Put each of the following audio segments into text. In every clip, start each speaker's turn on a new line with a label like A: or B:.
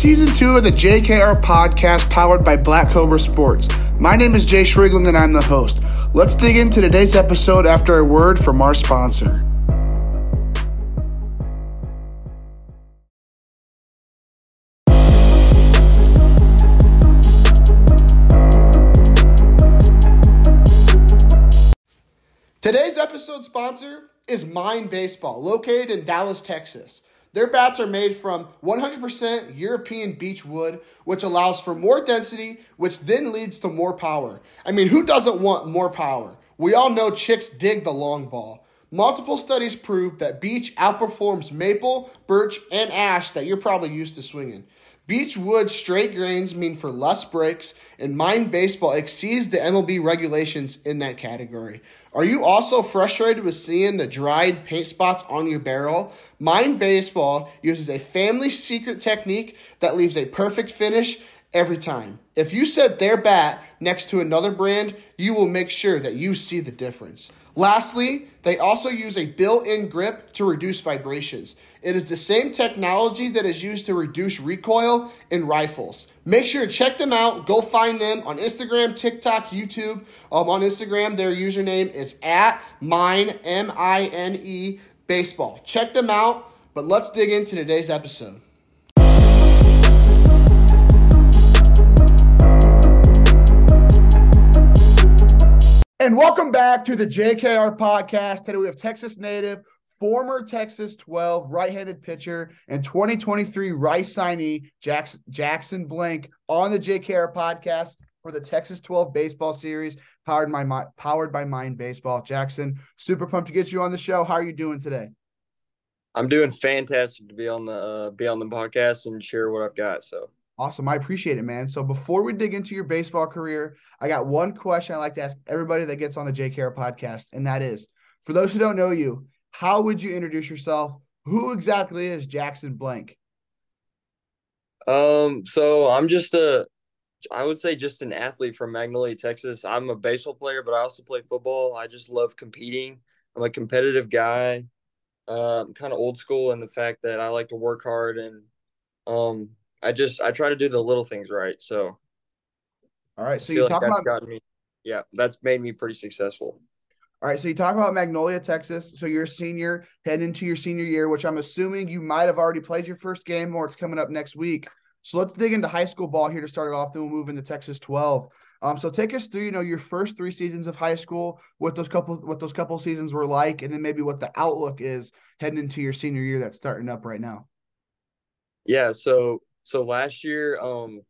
A: season two of the JKR podcast powered by Black Cobra Sports. My name is Jayce Riegling and I'm the host. Let's dig into today's episode after a word from our sponsor. Today's episode sponsor is Mine Baseball, located in Dallas, Texas. Their bats are made from 100% European beech wood, which allows for more density, which then leads to more power. I mean, who doesn't want more power? We all know chicks dig the long ball. Multiple studies prove that beech outperforms maple, birch, and ash that you're probably used to swinging. Beech wood straight grains mean for less breaks, and Mine Baseball exceeds the MLB regulations in that category. Are you also frustrated with seeing the dried paint spots on your barrel? Mine Baseball uses a family secret technique that leaves a perfect finish every time. If you set their bat next to another brand, you will make sure that you see the difference. Lastly, they also use a built in grip to reduce vibrations. It is the same technology that is used to reduce recoil in rifles. Make sure to check them out. Go find them on Instagram, TikTok, YouTube. Um, on Instagram, their username is at mine, M I N E, baseball. Check them out, but let's dig into today's episode. And welcome back to the JKR podcast. Today we have Texas native, former Texas 12 right handed pitcher, and 2023 Rice signee Jackson, Jackson Blank on the JKR podcast for the Texas 12 baseball series powered by, powered by Mine Baseball. Jackson, super pumped to get you on the show. How are you doing today?
B: I'm doing fantastic to be on the uh, be on the podcast and share what I've got. So
A: Awesome. I appreciate it, man. So before we dig into your baseball career, I got one question I like to ask everybody that gets on the JKR podcast, and that is for those who don't know you, how would you introduce yourself? Who exactly is Jackson Blank?
B: Um, so I'm just a I would say just an athlete from Magnolia, Texas. I'm a baseball player, but I also play football. I just love competing. I'm a competitive guy. Uh, I'm kind of old school in the fact that I like to work hard and um I just I try to do the little things right. So,
A: all right. So you talk like about
B: gotten me. Yeah, that's made me pretty successful.
A: All right, so you talk about Magnolia, Texas. So you're a senior, heading into your senior year, which I'm assuming you might have already played your first game, or it's coming up next week. So let's dig into high school ball here to start it off. Then we'll move into Texas 12. Um, so take us through, you know, your first three seasons of high school, what those couple, what those couple seasons were like, and then maybe what the outlook is heading into your senior year that's starting up right now.
B: Yeah. So so last year, um,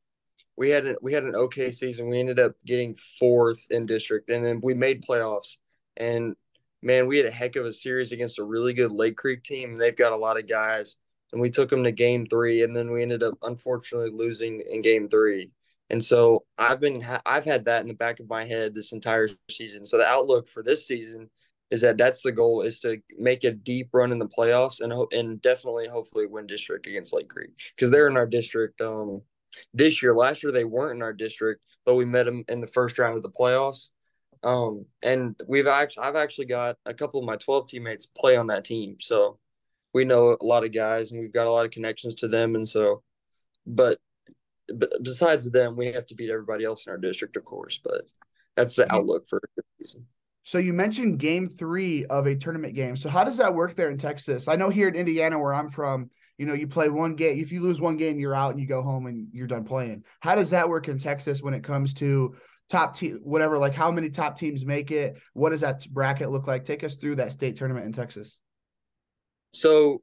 B: we had we had an okay season. We ended up getting fourth in district, and then we made playoffs. And man, we had a heck of a series against a really good Lake Creek team. They've got a lot of guys, and we took them to game three, and then we ended up unfortunately losing in game three. And so I've been I've had that in the back of my head this entire season. So the outlook for this season is that that's the goal is to make a deep run in the playoffs and and definitely hopefully win district against Lake Creek because they're in our district um this year last year they weren't in our district but we met them in the first round of the playoffs um and we've actually I've actually got a couple of my 12 teammates play on that team so we know a lot of guys and we've got a lot of connections to them and so but but besides them we have to beat everybody else in our district of course but that's the mm-hmm. outlook for the season
A: so you mentioned game three of a tournament game. So how does that work there in Texas? I know here in Indiana, where I'm from, you know, you play one game. If you lose one game, you're out and you go home and you're done playing. How does that work in Texas when it comes to top team, whatever, like how many top teams make it? What does that bracket look like? Take us through that state tournament in Texas.
B: So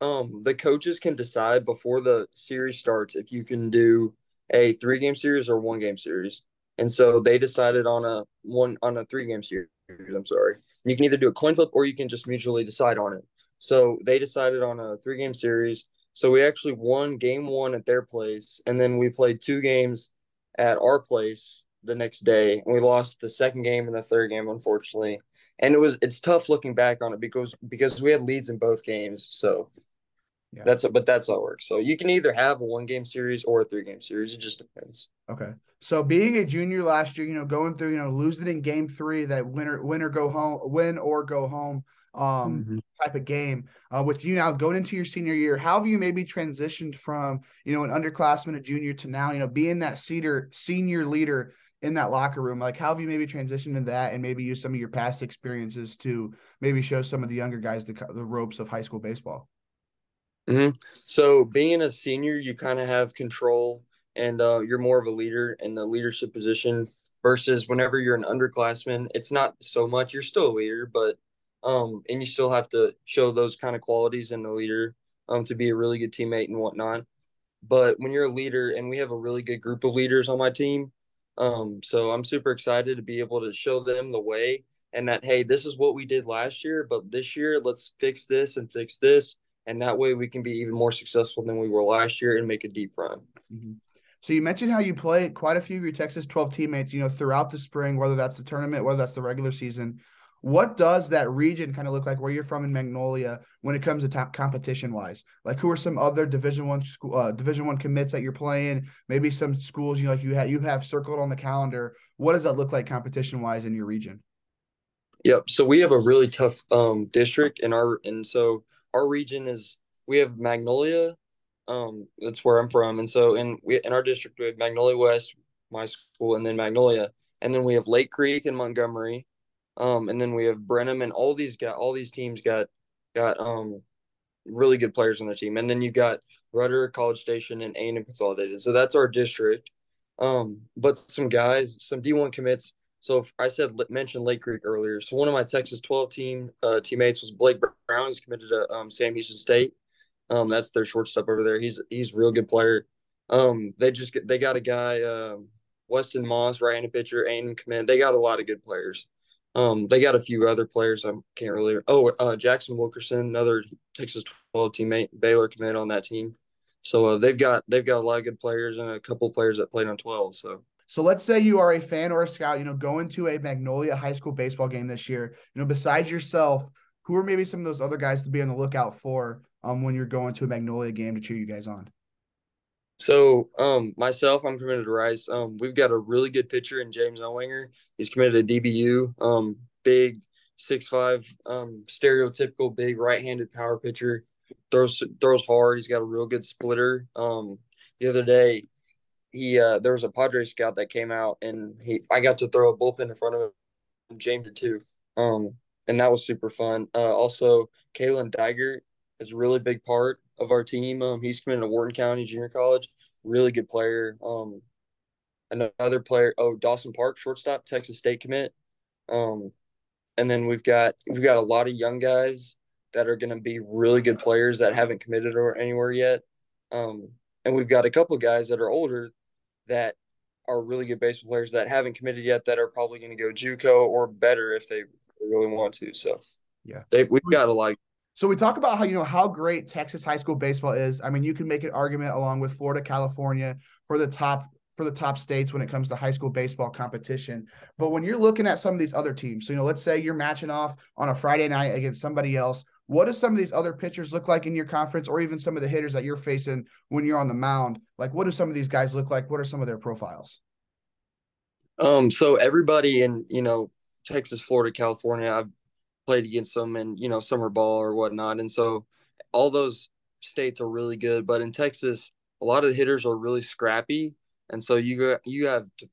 B: um the coaches can decide before the series starts if you can do a three game series or one game series. And so they decided on a one on a three game series. I'm sorry. You can either do a coin flip or you can just mutually decide on it. So they decided on a three game series. So we actually won game one at their place, and then we played two games at our place the next day, and we lost the second game and the third game, unfortunately. And it was it's tough looking back on it because because we had leads in both games. So yeah. That's a, but that's how it works. So you can either have a one game series or a three game series. It just depends.
A: Okay. So being a junior last year, you know, going through, you know, losing in game three, that winner, winner go home, win or go home. um mm-hmm. type of game. Uh, with you now going into your senior year, how have you maybe transitioned from you know an underclassman, a junior, to now you know being that senior senior leader in that locker room? Like, how have you maybe transitioned to that, and maybe use some of your past experiences to maybe show some of the younger guys the the ropes of high school baseball?
B: Mm-hmm. So, being a senior, you kind of have control, and uh, you're more of a leader in the leadership position. Versus whenever you're an underclassman, it's not so much. You're still a leader, but um, and you still have to show those kind of qualities in the leader um, to be a really good teammate and whatnot. But when you're a leader, and we have a really good group of leaders on my team, um, so I'm super excited to be able to show them the way and that hey, this is what we did last year, but this year let's fix this and fix this, and that way we can be even more successful than we were last year and make a deep run.
A: Mm-hmm. So you mentioned how you play quite a few of your Texas 12 teammates, you know, throughout the spring, whether that's the tournament, whether that's the regular season. What does that region kind of look like where you're from in Magnolia when it comes to top competition wise? Like who are some other division one school uh, division one commits that you're playing? Maybe some schools you know, like you have you have circled on the calendar. What does that look like competition wise in your region?
B: Yep. So we have a really tough um, district in our and so our region is we have Magnolia, um, that's where I'm from, and so in we in our district we have Magnolia West, my school, and then Magnolia, and then we have Lake Creek and Montgomery, um, and then we have Brenham and all these got all these teams got got um really good players on their team. And then you've got Rudder, College Station, and A&M Consolidated. So that's our district. Um, but some guys, some D1 commits. So I said mentioned Lake Creek earlier. So one of my Texas 12 team uh, teammates was Blake Brown. He's committed to um, Sam Houston State. Um, that's their shortstop over there. He's he's a real good player. Um, they just they got a guy, uh, Weston Moss, right-handed pitcher, and command. They got a lot of good players. Um, they got a few other players I can't really. Oh, uh, Jackson Wilkerson, another Texas 12 teammate, Baylor commit on that team. So uh, they've got they've got a lot of good players and a couple players that played on 12. So
A: so let's say you are a fan or a scout, you know, going to a Magnolia high school baseball game this year. You know, besides yourself, who are maybe some of those other guys to be on the lookout for um, when you're going to a Magnolia game to cheer you guys on?
B: So, um, myself, I'm committed to Rice. Um, we've got a really good pitcher in James Ellwanger. He's committed to DBU. Um, big, six five, um, stereotypical big right-handed power pitcher. Throws throws hard. He's got a real good splitter. Um, the other day, he uh, there was a Padre scout that came out, and he I got to throw a bullpen in front of him. James did too. Um, and that was super fun. Uh, also, Kalen Diger is a really big part of our team. Um, he's committed to Wharton County Junior College. Really good player. Um, another player, oh Dawson Park, shortstop, Texas State commit. Um, and then we've got we've got a lot of young guys that are going to be really good players that haven't committed or anywhere yet. Um, and we've got a couple guys that are older that are really good baseball players that haven't committed yet that are probably going to go JUCO or better if they really want to. So
A: yeah,
B: they, we've got a lot
A: so we talk about how you know how great Texas high school baseball is. I mean, you can make an argument along with Florida, California for the top for the top states when it comes to high school baseball competition. But when you're looking at some of these other teams, so you know, let's say you're matching off on a Friday night against somebody else. What do some of these other pitchers look like in your conference, or even some of the hitters that you're facing when you're on the mound? Like, what do some of these guys look like? What are some of their profiles?
B: Um, so everybody in you know Texas, Florida, California, I've played against them in you know summer ball or whatnot, and so all those states are really good. But in Texas, a lot of the hitters are really scrappy, and so you go, you have to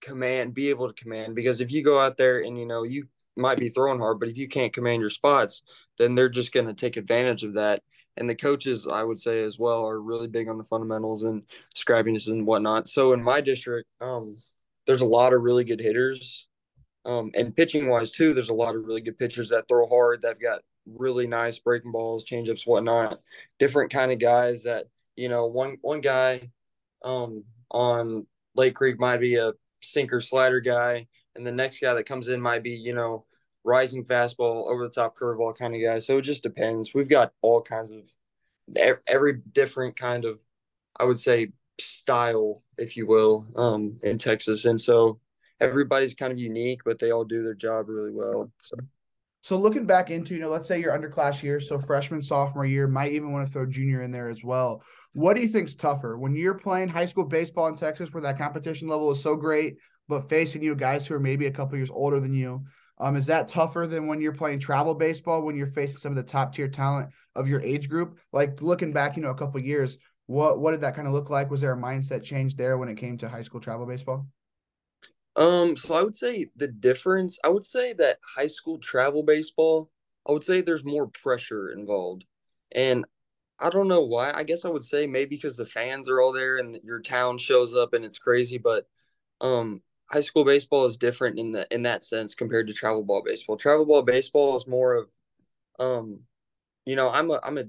B: command, be able to command because if you go out there and you know you might be throwing hard, but if you can't command your spots, then they're just going to take advantage of that. And the coaches, I would say as well, are really big on the fundamentals and scrappiness and whatnot. So in my district, um, there's a lot of really good hitters um, and pitching wise too, there's a lot of really good pitchers that throw hard. That've got really nice breaking balls, changeups, whatnot. Different kind of guys that you know. One one guy um, on Lake Creek might be a sinker slider guy, and the next guy that comes in might be you know rising fastball, over the top curveball kind of guy. So it just depends. We've got all kinds of every different kind of, I would say, style, if you will, um, in Texas, and so everybody's kind of unique, but they all do their job really well. So.
A: So looking back into, you know, let's say your underclass year, so freshman, sophomore year, might even want to throw junior in there as well. What do you think's tougher when you're playing high school baseball in Texas, where that competition level is so great, but facing you guys who are maybe a couple years older than you, Um, is that tougher than when you're playing travel baseball when you're facing some of the top tier talent of your age group? Like looking back, you know, a couple years, what what did that kind of look like? Was there a mindset change there when it came to high school travel baseball?
B: Um, so I would say the difference, I would say that high school travel baseball, I would say there's more pressure involved. And I don't know why. I guess I would say maybe because the fans are all there and your town shows up and it's crazy, but um high school baseball is different in the in that sense compared to travel ball baseball. Travel ball baseball is more of um you know, I'm a I'm a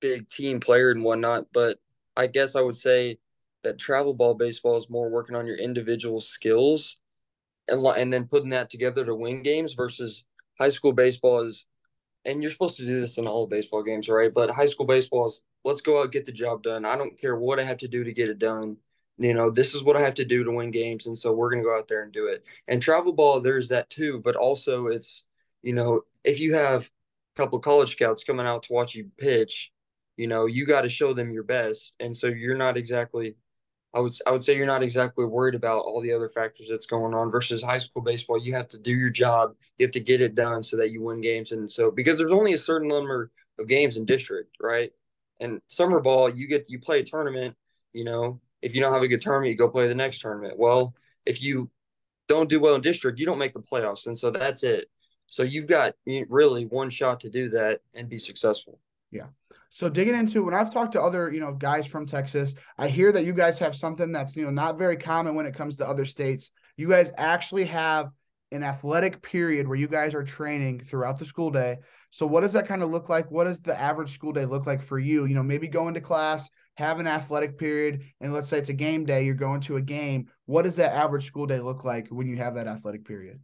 B: big team player and whatnot, but I guess I would say that travel ball baseball is more working on your individual skills and and then putting that together to win games versus high school baseball is and you're supposed to do this in all baseball games, right? But high school baseball is let's go out get the job done. I don't care what I have to do to get it done. You know, this is what I have to do to win games, and so we're gonna go out there and do it. And travel ball, there's that too, but also it's you know if you have a couple college scouts coming out to watch you pitch, you know you got to show them your best, and so you're not exactly I would I would say you're not exactly worried about all the other factors that's going on versus high school baseball. You have to do your job. You have to get it done so that you win games. And so because there's only a certain number of games in district, right? And summer ball, you get you play a tournament. You know, if you don't have a good tournament, you go play the next tournament. Well, if you don't do well in district, you don't make the playoffs, and so that's it. So you've got really one shot to do that and be successful.
A: Yeah. So digging into when I've talked to other, you know, guys from Texas, I hear that you guys have something that's, you know, not very common when it comes to other states. You guys actually have an athletic period where you guys are training throughout the school day. So what does that kind of look like? What does the average school day look like for you? You know, maybe going to class, have an athletic period, and let's say it's a game day, you're going to a game. What does that average school day look like when you have that athletic period?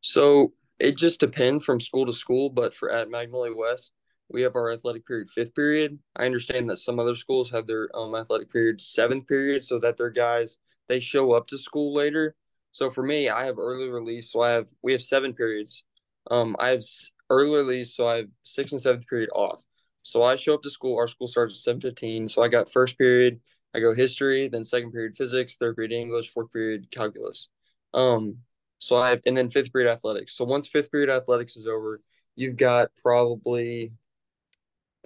B: So it just depends from school to school, but for at Magnolia West, we have our athletic period fifth period. I understand that some other schools have their um, athletic period seventh period so that their guys they show up to school later. So for me, I have early release, so I have we have seven periods. Um, I have early release, so I have sixth and seventh period off. So I show up to school. Our school starts at seven fifteen. So I got first period. I go history, then second period physics, third period English, fourth period calculus. Um, so I have, and then fifth period athletics. So once fifth period athletics is over, you've got probably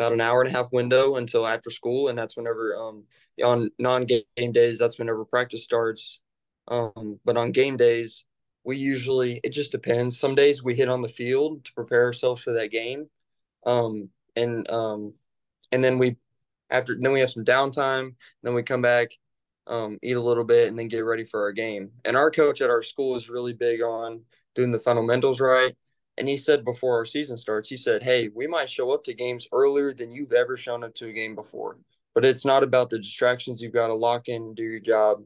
B: about an hour and a half window until after school, and that's whenever um on non-game days that's whenever practice starts. Um, but on game days, we usually it just depends. Some days we hit on the field to prepare ourselves for that game, um, and um, and then we after then we have some downtime. Then we come back, um, eat a little bit, and then get ready for our game. And our coach at our school is really big on doing the fundamentals right and he said before our season starts, he said, Hey, we might show up to games earlier than you've ever shown up to a game before. But it's not about the distractions. You've got to lock in do your job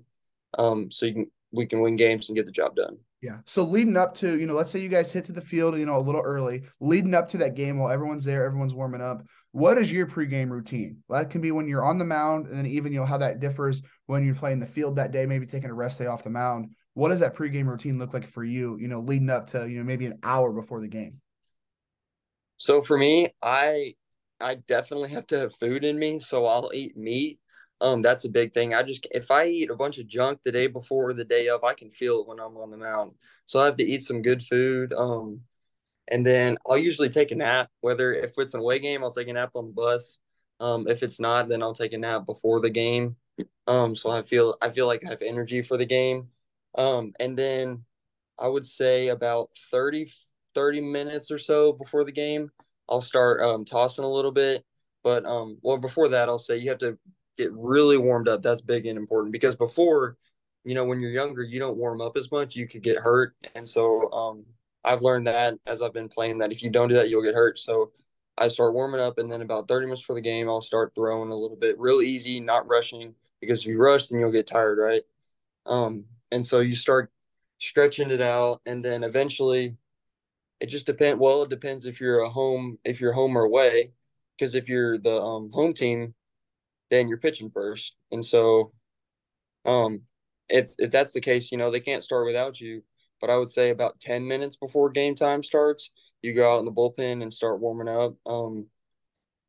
B: um, so you can, we can win games and get the job done.
A: Yeah. So leading up to, you know, let's say you guys hit to the field, you know, a little early, leading up to that game while everyone's there, everyone's warming up. What is your pregame routine? That can be when you're on the mound, and then even you know how that differs when you're playing the field that day, maybe taking a rest day off the mound what does that pregame routine look like for you, you know, leading up to, you know, maybe an hour before the game?
B: So for me, I I definitely have to have food in me, so I'll eat meat. Um, that's a big thing. I just if I eat a bunch of junk the day before or the day of, I can feel it when I'm on the mound. So I have to eat some good food. Um, and then I'll usually take a nap. Whether if it's an away game, I'll take a nap on the bus. Um, if it's not, then I'll take a nap before the game. Um, so I feel I feel like I have energy for the game. Um, and then I would say about 30, 30 minutes or so before the game, I'll start um, tossing a little bit. But um, well, before that, I'll say you have to get really warmed up. That's big and important because before, you know, when you're younger, you don't warm up as much. You could get hurt, and so um, I've learned that as I've been playing that if you don't do that, you'll get hurt. So I start warming up, and then about 30 minutes for the game, I'll start throwing a little bit, real easy, not rushing because if you rush, then you'll get tired, right? Um, and so you start stretching it out and then eventually it just depends well it depends if you're a home if you're home or away because if you're the um, home team then you're pitching first. And so um if if that's the case you know they can't start without you. But i would say about 10 minutes before game time starts you go out in the bullpen and start warming up. Um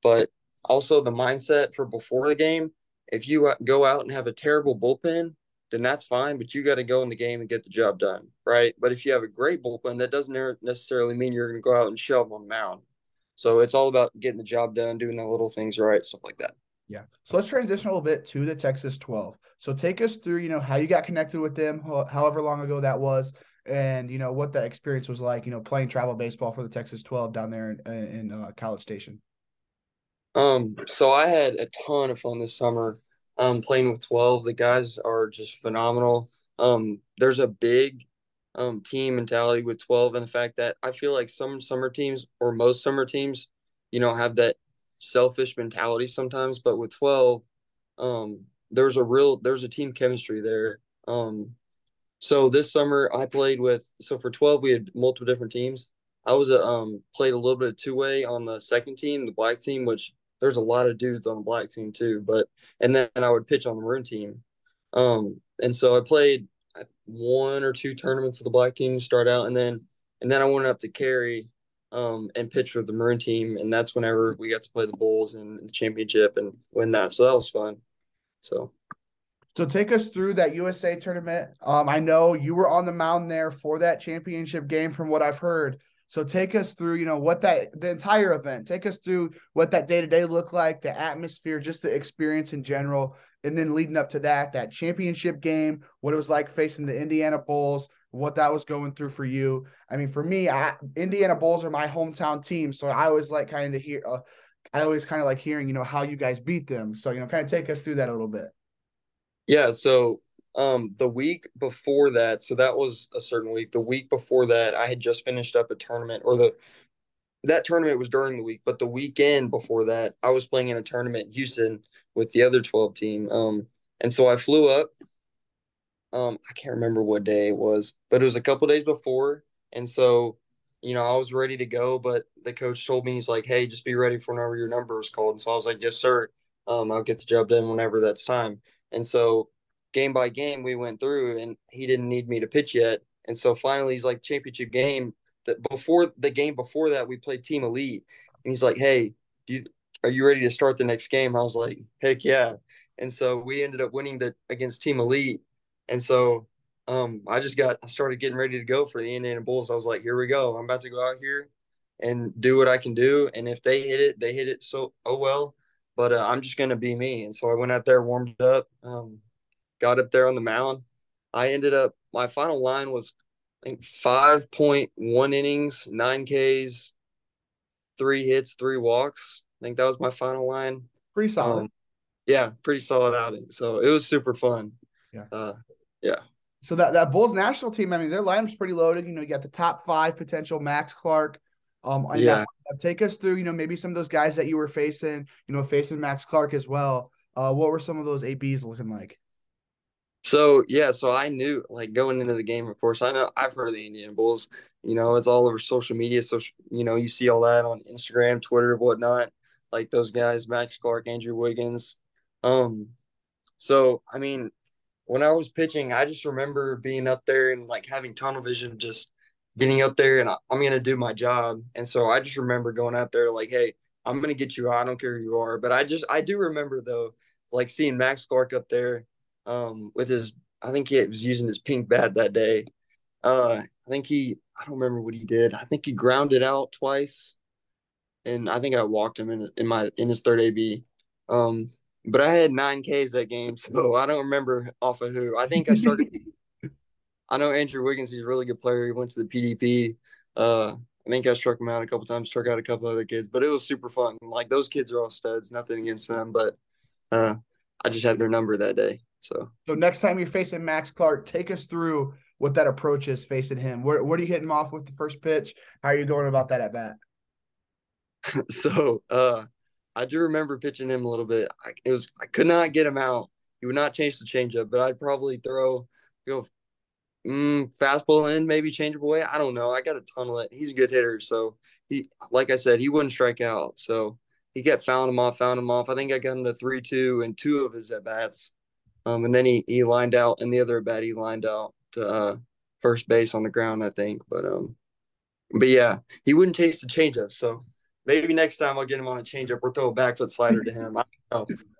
B: but also the mindset for before the game if you uh, go out and have a terrible bullpen then that's fine. But you got to go in the game and get the job done, right? But if you have a great bullpen, that doesn't necessarily mean you're going to go out and shove on the mound. So it's all about getting the job done, doing the little things right, stuff like that.
A: Yeah. So let's transition a little bit to the Texas 12. So take us through, you know, how you got connected with them, however long ago that was, and you know what that experience was like. You know, playing travel baseball for the Texas 12 down there in, in uh, College Station.
B: Um. So I had a ton of fun this summer. Um, playing with 12. The guys are just phenomenal. Um, there's a big um team mentality with 12 and the fact that I feel like some summer teams or most summer teams, you know, have that selfish mentality sometimes, but with 12, um, there's a real there's a team chemistry there. Um, so this summer I played with so for 12 we had multiple different teams. I was a um played a little bit of two way on the second team, the black team, which there's a lot of dudes on the black team too. But and then I would pitch on the maroon team. Um, and so I played one or two tournaments of the black team to start out, and then and then I went up to carry um, and pitch for the maroon team, and that's whenever we got to play the Bulls and the championship and win that. So that was fun. So.
A: So take us through that USA tournament. Um, I know you were on the mound there for that championship game, from what I've heard. So take us through, you know, what that the entire event. Take us through what that day to day looked like, the atmosphere, just the experience in general, and then leading up to that, that championship game, what it was like facing the Indiana Bulls, what that was going through for you. I mean, for me, I, Indiana Bulls are my hometown team, so I always like kind of hear. Uh, I always kind of like hearing, you know, how you guys beat them. So you know, kind of take us through that a little bit.
B: Yeah. So um, the week before that, so that was a certain week. The week before that, I had just finished up a tournament, or the that tournament was during the week, but the weekend before that, I was playing in a tournament in Houston with the other twelve team. Um, and so I flew up. Um, I can't remember what day it was, but it was a couple days before, and so you know I was ready to go. But the coach told me he's like, "Hey, just be ready for whenever your number is called." And so I was like, "Yes, sir. Um, I'll get the job done whenever that's time." And so game by game we went through and he didn't need me to pitch yet. And so finally he's like championship game that before the game before that we played team elite and he's like, Hey, you are you ready to start the next game? I was like, Heck yeah. And so we ended up winning the against team elite. And so um I just got I started getting ready to go for the Indiana Bulls. I was like, here we go. I'm about to go out here and do what I can do. And if they hit it, they hit it so oh well. But uh, I'm just gonna be me. And so I went out there, warmed up, um, got up there on the mound. I ended up my final line was I think five point one innings, nine Ks, three hits, three walks. I think that was my final line.
A: Pretty solid. Um,
B: yeah, pretty solid outing. So it was super fun.
A: Yeah.
B: Uh, yeah.
A: So that, that Bulls national team, I mean, their lineup's pretty loaded. You know, you got the top five potential Max Clark. Um, yeah. That, take us through, you know, maybe some of those guys that you were facing, you know, facing Max Clark as well. Uh, what were some of those ABs looking like?
B: So yeah, so I knew like going into the game. Of course, I know I've heard of the Indian Bulls. You know, it's all over social media. So you know, you see all that on Instagram, Twitter, whatnot. Like those guys, Max Clark, Andrew Wiggins. Um, so I mean, when I was pitching, I just remember being up there and like having tunnel vision, just getting up there and I'm gonna do my job. And so I just remember going out there like, hey, I'm gonna get you. I don't care who you are. But I just I do remember though, like seeing Max Clark up there um, with his. I think he was using his pink bat that day. Uh, I think he. I don't remember what he did. I think he grounded out twice, and I think I walked him in in my in his third AB. Um, but I had nine Ks that game, so I don't remember off of who. I think I started. I know Andrew Wiggins. He's a really good player. He went to the PDP. Uh, I think I struck him out a couple times, struck out a couple other kids, but it was super fun. Like those kids are all studs. Nothing against them, but uh, I just had their number that day. So,
A: so next time you're facing Max Clark, take us through what that approach is facing him. Where, what are you hitting him off with the first pitch? How are you going about that at bat?
B: so, uh, I do remember pitching him a little bit. I, it was I could not get him out. He would not change the changeup, but I'd probably throw go mm, fastball in, maybe change away. I don't know. I got to tunnel it. He's a good hitter, so he like I said, he wouldn't strike out. So he kept fouling him off, found him off. I think I got him to three two and two of his at bats. Um, and then he, he lined out and the other bat he lined out to uh, first base on the ground, I think. But um, but yeah, he wouldn't taste the changeup. So maybe next time I'll get him on a changeup or throw a back foot slider to him.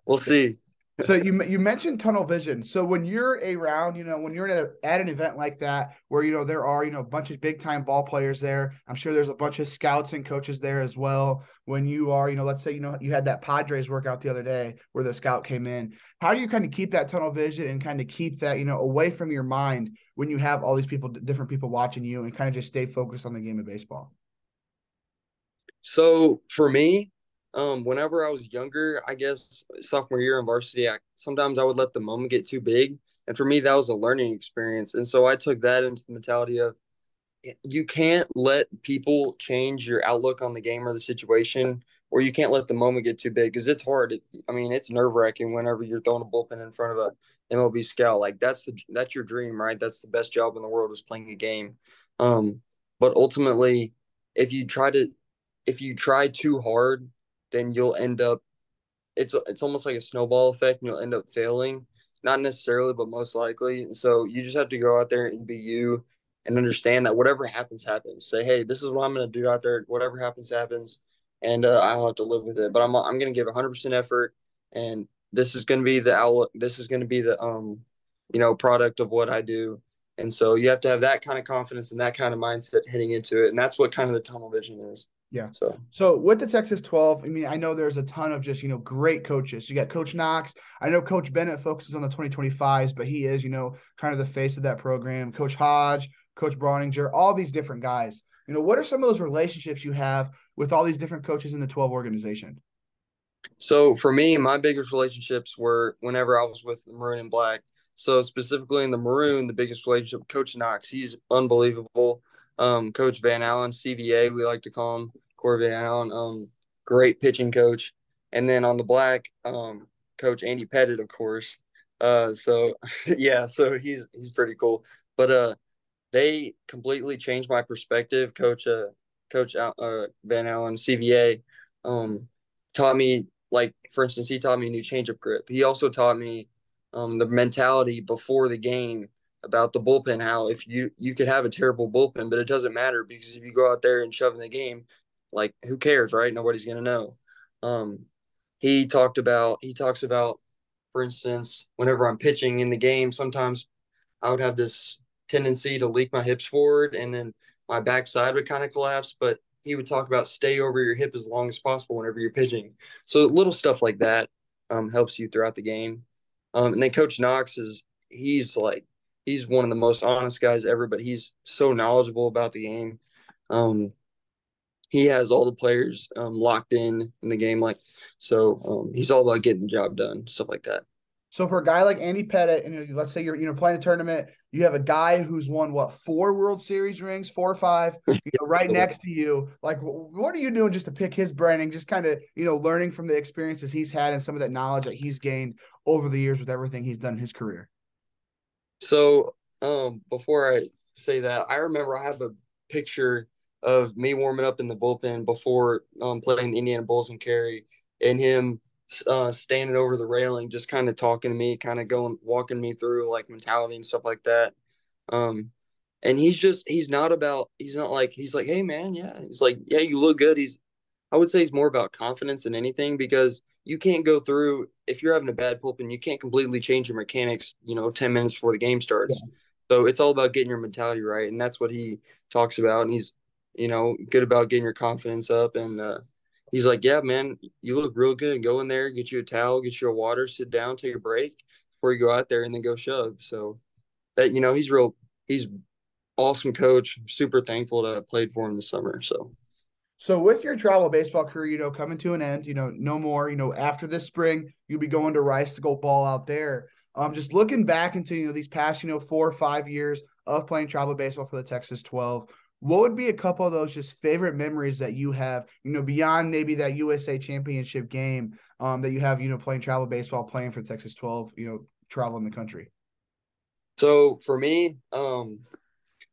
B: We'll see.
A: So you you mentioned tunnel vision. So when you're around, you know, when you're at, a, at an event like that, where you know there are you know a bunch of big time ball players there, I'm sure there's a bunch of scouts and coaches there as well. When you are, you know, let's say you know you had that Padres workout the other day where the scout came in. How do you kind of keep that tunnel vision and kind of keep that you know away from your mind when you have all these people, different people watching you, and kind of just stay focused on the game of baseball?
B: So for me, um, whenever I was younger, I guess sophomore year in varsity, I, sometimes I would let the moment get too big. And for me, that was a learning experience. And so I took that into the mentality of you can't let people change your outlook on the game or the situation, or you can't let the moment get too big because it's hard. It, I mean, it's nerve wracking whenever you're throwing a bullpen in front of a MLB scout. Like that's the that's your dream, right? That's the best job in the world is playing a game. Um, but ultimately, if you try to if you try too hard then you'll end up it's it's almost like a snowball effect and you'll end up failing. Not necessarily but most likely. So you just have to go out there and be you and understand that whatever happens happens. Say hey this is what i'm going to do out there. Whatever happens happens. And uh, i'll have to live with it but i'm, I'm going to give 100% effort. And this is going to be the outlook this is going to be the um you know product of what i do. And so you have to have that kind of confidence and that kind of mindset heading into it. And that's what kind of the tunnel vision is
A: yeah. So so with the Texas 12, I mean, I know there's a ton of just, you know, great coaches. You got Coach Knox. I know Coach Bennett focuses on the 2025s, but he is, you know, kind of the face of that program. Coach Hodge, Coach Browninger, all these different guys. You know, what are some of those relationships you have with all these different coaches in the 12 organization?
B: So for me, my biggest relationships were whenever I was with the Maroon and Black. So specifically in the Maroon, the biggest relationship, Coach Knox, he's unbelievable um, Coach Van Allen, CVA, we like to call him Van Allen, um, great pitching coach. And then on the black, um, Coach Andy Pettitte, of course. Uh, so yeah, so he's he's pretty cool. But uh, they completely changed my perspective. Coach uh, Coach uh, Van Allen, CVA, um, taught me like for instance, he taught me a new changeup grip. He also taught me um, the mentality before the game about the bullpen how if you you could have a terrible bullpen but it doesn't matter because if you go out there and shove in the game like who cares right? Nobody's to know. Um he talked about he talks about for instance whenever i'm pitching in the game sometimes i would have this tendency to leak my hips forward and then my backside would kind of collapse but he would talk about stay over your hip as long as possible whenever you're pitching. So little stuff like that um, helps you throughout the game. Um, and then coach knox is he's like he's one of the most honest guys ever, but he's so knowledgeable about the game. Um, he has all the players um, locked in in the game, like so. Um, he's all about getting the job done, stuff like that.
A: So for a guy like Andy Pettitte, and let's say you're you know playing a tournament, you have a guy who's won what four World Series rings, four or five, you know, right next to you. Like, what are you doing just to pick his brain and just kind of you know learning from the experiences he's had and some of that knowledge that he's gained over the years with everything he's done in his career?
B: So, um, before I say that, I remember I have a picture of me warming up in the bullpen before um, playing the Indiana Bulls and Cary, and him uh, standing over the railing, just kind of talking to me, kind of going, walking me through like mentality and stuff like that. Um, and he's just, he's not about, he's not like, he's like, hey man, yeah, he's like, yeah, you look good. He's, I would say he's more about confidence than anything because you can't go through if you're having a bad bullpen, you can't completely change your mechanics, you know, 10 minutes before the game starts. Yeah. So it's all about getting your mentality right. And that's what he talks about. And he's, you know, good about getting your confidence up. And uh, he's like, yeah, man, you look real good. Go in there, get you a towel, get you a water, sit down, take a break before you go out there and then go shove. So that, you know, he's real, he's awesome coach. Super thankful to have played for him this summer. So
A: so with your travel baseball career, you know, coming to an end, you know, no more, you know, after this spring, you'll be going to Rice to go ball out there. Um, just looking back into, you know, these past, you know, four or five years of playing travel baseball for the Texas 12, what would be a couple of those just favorite memories that you have, you know, beyond maybe that USA championship game um, that you have, you know, playing travel baseball, playing for Texas 12, you know, traveling the country?
B: So for me, um,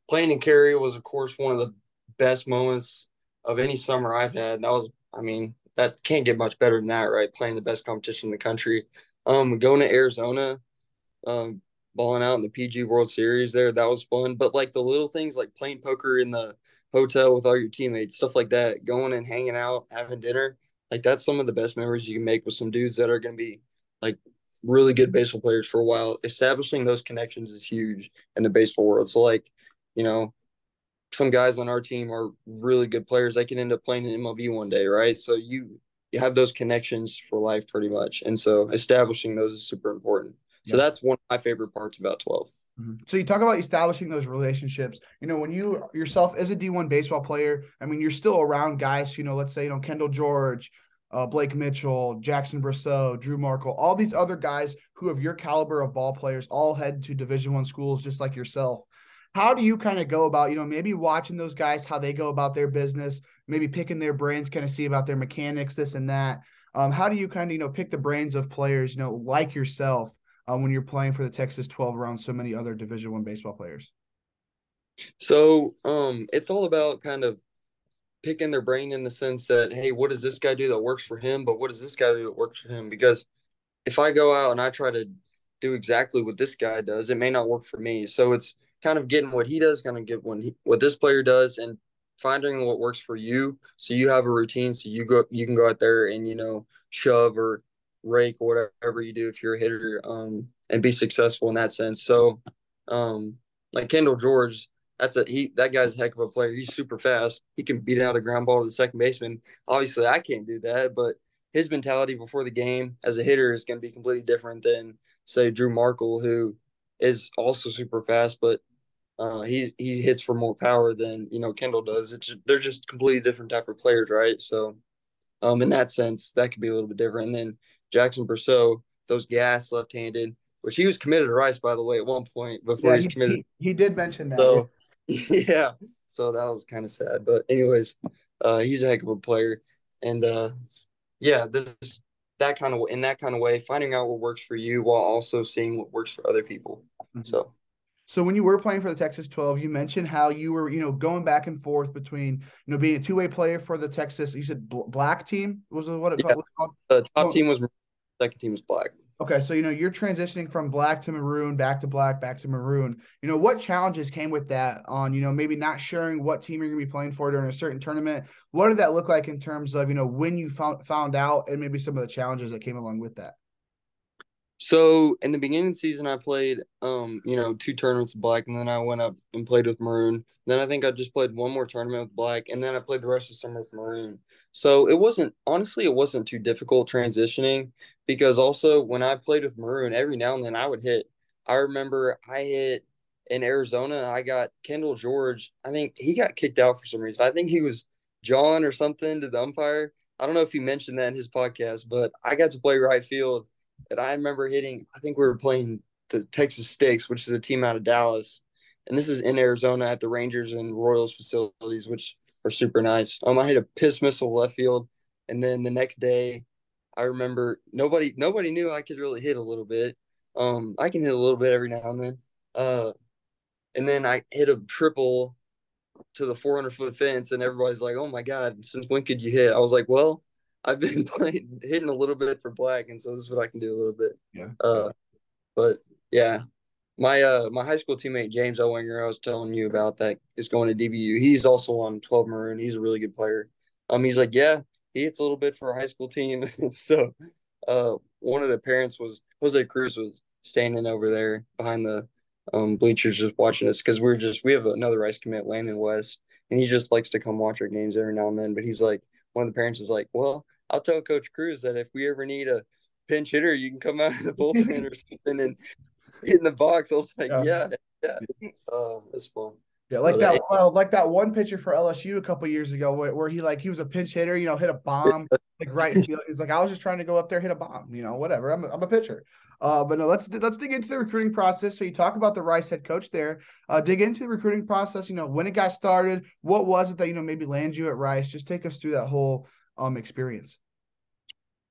B: playing in Cary was, of course, one of the best moments of any summer I've had. That was, I mean, that can't get much better than that, right? Playing the best competition in the country. Um, going to Arizona, um, balling out in the PG World Series there, that was fun. But like the little things like playing poker in the hotel with all your teammates, stuff like that, going and hanging out, having dinner, like that's some of the best memories you can make with some dudes that are going to be like really good baseball players for a while. Establishing those connections is huge in the baseball world. So like, you know, some guys on our team are really good players. They can end up playing in MLB one day, right? So you you have those connections for life pretty much. And so establishing those is super important. So yeah. that's one of my favorite parts about 12.
A: Mm-hmm. So you talk about establishing those relationships. You know, when you yourself as a D1 baseball player, I mean, you're still around guys, you know, let's say, you know, Kendall George, uh, Blake Mitchell, Jackson Brousseau, Drew Markle, all these other guys who have your caliber of ball players all head to division one schools just like yourself. How do you kind of go about, you know, maybe watching those guys, how they go about their business, maybe picking their brains, kind of see about their mechanics, this and that. Um, how do you kind of, you know, pick the brains of players, you know, like yourself um, when you're playing for the Texas 12 around so many other Division One baseball players?
B: So um, it's all about kind of picking their brain in the sense that, hey, what does this guy do that works for him? But what does this guy do that works for him? Because if I go out and I try to do exactly what this guy does, it may not work for me. So it's kind of getting what he does, kind of get what, he, what this player does, and finding what works for you. So you have a routine, so you go, you can go out there and you know shove or rake or whatever you do if you're a hitter, um, and be successful in that sense. So, um, like Kendall George, that's a he that guy's a heck of a player. He's super fast. He can beat out a ground ball to the second baseman. Obviously, I can't do that, but his mentality before the game as a hitter is going to be completely different than say Drew Markle, who is also super fast, but uh, he he hits for more power than you know Kendall does. It's just, they're just completely different type of players, right? So, um, in that sense, that could be a little bit different. And then Jackson Brousseau, those gas left-handed, which he was committed to Rice, by the way, at one point before yeah, he's committed.
A: He, he, did mention that.
B: So, yeah, so that was kind of sad. But anyways, uh, he's a heck of a player, and uh, yeah, this that kind of in that kind of way, finding out what works for you while also seeing what works for other people. Mm-hmm. So.
A: So when you were playing for the Texas 12, you mentioned how you were, you know, going back and forth between, you know, being a two-way player for the Texas. You said black team was what it
B: yeah. called? The top team was second team is black.
A: Okay, so you know you're transitioning from black to maroon, back to black, back to maroon. You know what challenges came with that? On you know maybe not sharing what team you're going to be playing for during a certain tournament. What did that look like in terms of you know when you found found out, and maybe some of the challenges that came along with that?
B: So in the beginning of the season, I played, um, you know, two tournaments of black, and then I went up and played with maroon. Then I think I just played one more tournament with black, and then I played the rest of the summer with maroon. So it wasn't honestly, it wasn't too difficult transitioning because also when I played with maroon, every now and then I would hit. I remember I hit in Arizona. I got Kendall George. I think he got kicked out for some reason. I think he was John or something to the umpire. I don't know if he mentioned that in his podcast, but I got to play right field and I remember hitting, I think we were playing the Texas Stakes, which is a team out of Dallas. And this is in Arizona at the Rangers and Royals facilities, which are super nice. Um, I hit a piss missile left field. And then the next day, I remember nobody nobody knew I could really hit a little bit. Um, I can hit a little bit every now and then. Uh, and then I hit a triple to the 400 foot fence, and everybody's like, "Oh my god, since when could you hit?" I was like, "Well, I've been playing hitting a little bit for black, and so this is what I can do a little bit.
A: Yeah.
B: Uh, but yeah, my uh my high school teammate James Ellwanger, I was telling you about that is going to DBU. He's also on 12 Maroon. He's a really good player. Um, he's like, yeah, he hits a little bit for our high school team. so, uh, one of the parents was Jose Cruz was standing over there behind the um bleachers just watching us because we're just we have another Rice commit, Landon West, and he just likes to come watch our games every now and then. But he's like, one of the parents is like, well, I'll tell Coach Cruz that if we ever need a pinch hitter, you can come out of the bullpen or something and get in the box. I was like, yeah, yeah, yeah. Oh, that's fun.
A: Yeah, like that, uh, like that one pitcher for LSU a couple years ago, where, where, he like he was a pinch hitter, you know, hit a bomb like right field. He's like, I was just trying to go up there, hit a bomb, you know, whatever. I'm a, I'm a pitcher. Uh, but no, let's let's dig into the recruiting process. So you talk about the Rice head coach there. Uh, dig into the recruiting process. You know, when it got started, what was it that you know maybe landed you at Rice? Just take us through that whole um experience.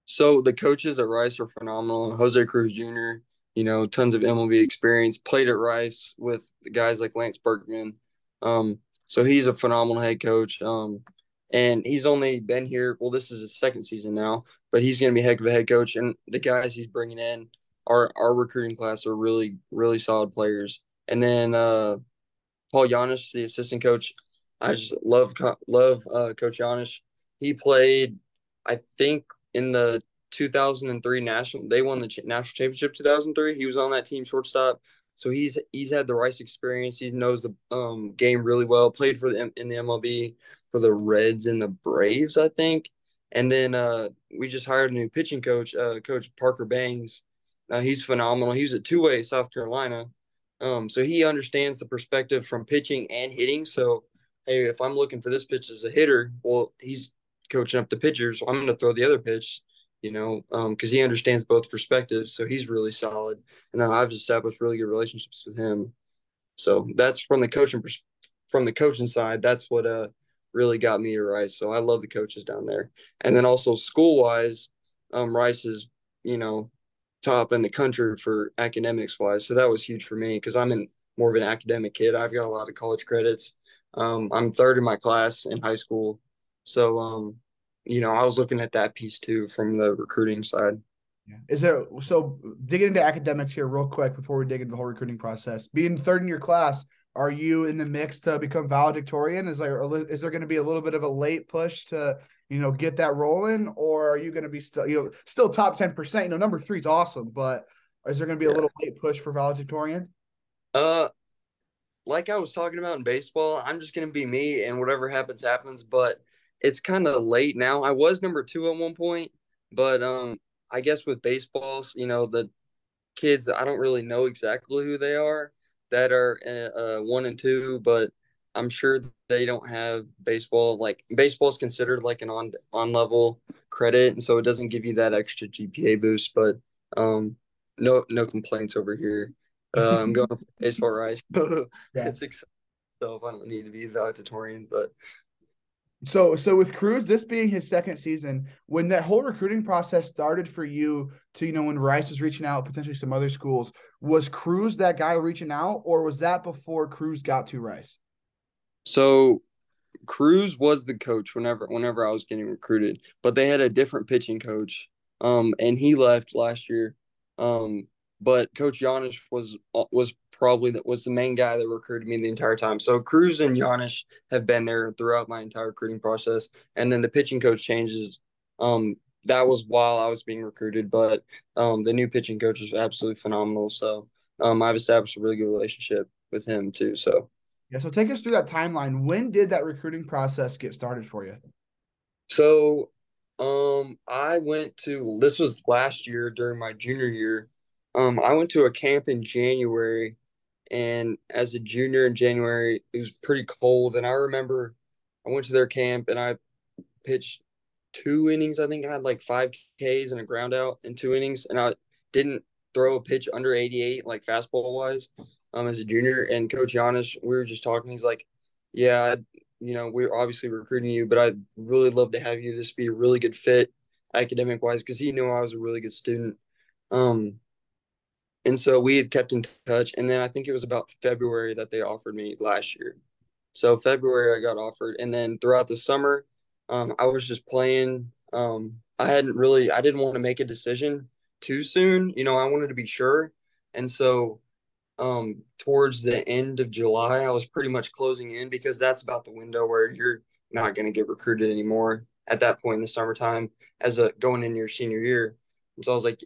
B: So the coaches at Rice are phenomenal. Jose Cruz Jr., you know, tons of MLB experience. Played at Rice with the guys like Lance Berkman. Um, so he's a phenomenal head coach. Um, and he's only been here. Well, this is his second season now, but he's going to be heck of a head coach. And the guys he's bringing in, our our recruiting class are really really solid players. And then uh, Paul Janish, the assistant coach, I just love love uh, Coach Janish. He played, I think, in the 2003 national. They won the national championship 2003. He was on that team shortstop. So he's he's had the Rice experience. He knows the um, game really well. Played for the in the MLB for the Reds and the Braves, I think. And then uh, we just hired a new pitching coach, uh, Coach Parker Bangs. Uh, he's phenomenal. He was at two way South Carolina, um, so he understands the perspective from pitching and hitting. So hey, if I'm looking for this pitch as a hitter, well, he's coaching up the pitchers. So I'm going to throw the other pitch you know, because um, he understands both perspectives. So he's really solid, and I've established really good relationships with him. So that's from the coaching from the coaching side. That's what uh really got me to Rice. So I love the coaches down there, and then also school wise, um, Rice is you know top in the country for academics wise. So that was huge for me because I'm in more of an academic kid. I've got a lot of college credits. Um, I'm third in my class in high school. So um, you know, I was looking at that piece too from the recruiting side.
A: Yeah. Is there so digging into academics here real quick before we dig into the whole recruiting process? Being third in your class, are you in the mix to become valedictorian? Is there is there going to be a little bit of a late push to you know get that rolling, or are you going to be still you know still top ten percent? You know, number three is awesome, but is there going to be a little late push for valedictorian?
B: Uh, like I was talking about in baseball, I'm just going to be me, and whatever happens happens. But it's kind of late now. I was number two at one point, but um, I guess with baseballs, you know, the kids, I don't really know exactly who they are that are uh, uh, one and two, but I'm sure they don't have baseball. Like baseball is considered like an on on level credit, and so it doesn't give you that extra GPA boost. But um, no no complaints over here. Uh, I'm going for baseball rice. yeah. It's exciting. So I don't need to be valedictorian, but
A: so, so with Cruz, this being his second season, when that whole recruiting process started for you to, you know, when Rice was reaching out, potentially some other schools, was Cruz that guy reaching out, or was that before Cruz got to Rice?
B: So, Cruz was the coach whenever whenever I was getting recruited, but they had a different pitching coach, um, and he left last year. Um, but Coach Janish was was probably that was the main guy that recruited me the entire time. So Cruz and Janish have been there throughout my entire recruiting process, and then the pitching coach changes. Um, that was while I was being recruited, but um, the new pitching coach was absolutely phenomenal. So um, I've established a really good relationship with him too. So
A: yeah, so take us through that timeline. When did that recruiting process get started for you?
B: So um, I went to this was last year during my junior year. Um, I went to a camp in January and as a junior in January, it was pretty cold. And I remember I went to their camp and I pitched two innings. I think I had like five Ks and a ground out in two innings. And I didn't throw a pitch under 88, like fastball wise, um, as a junior. And Coach Janish, we were just talking. He's like, Yeah, you know, we're obviously recruiting you, but I'd really love to have you. This be a really good fit academic wise because he knew I was a really good student. Um, and so we had kept in touch. And then I think it was about February that they offered me last year. So February I got offered, and then throughout the summer, um, I was just playing. Um, I hadn't really, I didn't want to make a decision too soon. You know, I wanted to be sure, and so um, towards the end of July, I was pretty much closing in because that's about the window where you're not going to get recruited anymore at that point in the summertime as a going in your senior year. And so I was like,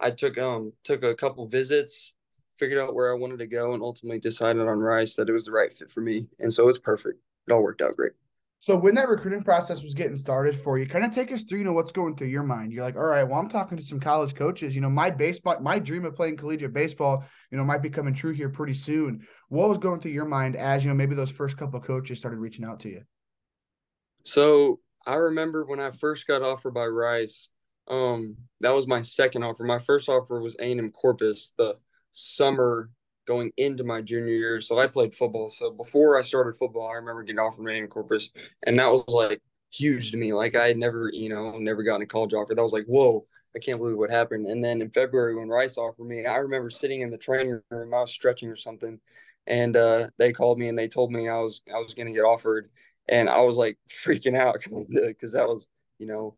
B: I took um took a couple visits, figured out where I wanted to go, and ultimately decided on Rice that it was the right fit for me. And so it's perfect. It all worked out great.
A: So when that recruiting process was getting started for you, kind of take us through, you know, what's going through your mind. You're like, all right, well, I'm talking to some college coaches. You know, my baseball, my dream of playing collegiate baseball, you know, might be coming true here pretty soon. What was going through your mind as you know, maybe those first couple of coaches started reaching out to you?
B: So I remember when I first got offered by Rice, um, that was my second offer. My first offer was A&M Corpus the summer going into my junior year. So I played football. So before I started football, I remember getting offered A&M Corpus, and that was like huge to me. Like I had never, you know, never gotten a college offer. That was like, whoa, I can't believe what happened. And then in February when Rice offered me, I remember sitting in the training room, I was stretching or something, and uh, they called me and they told me I was I was going to get offered, and I was like freaking out because that was, you know,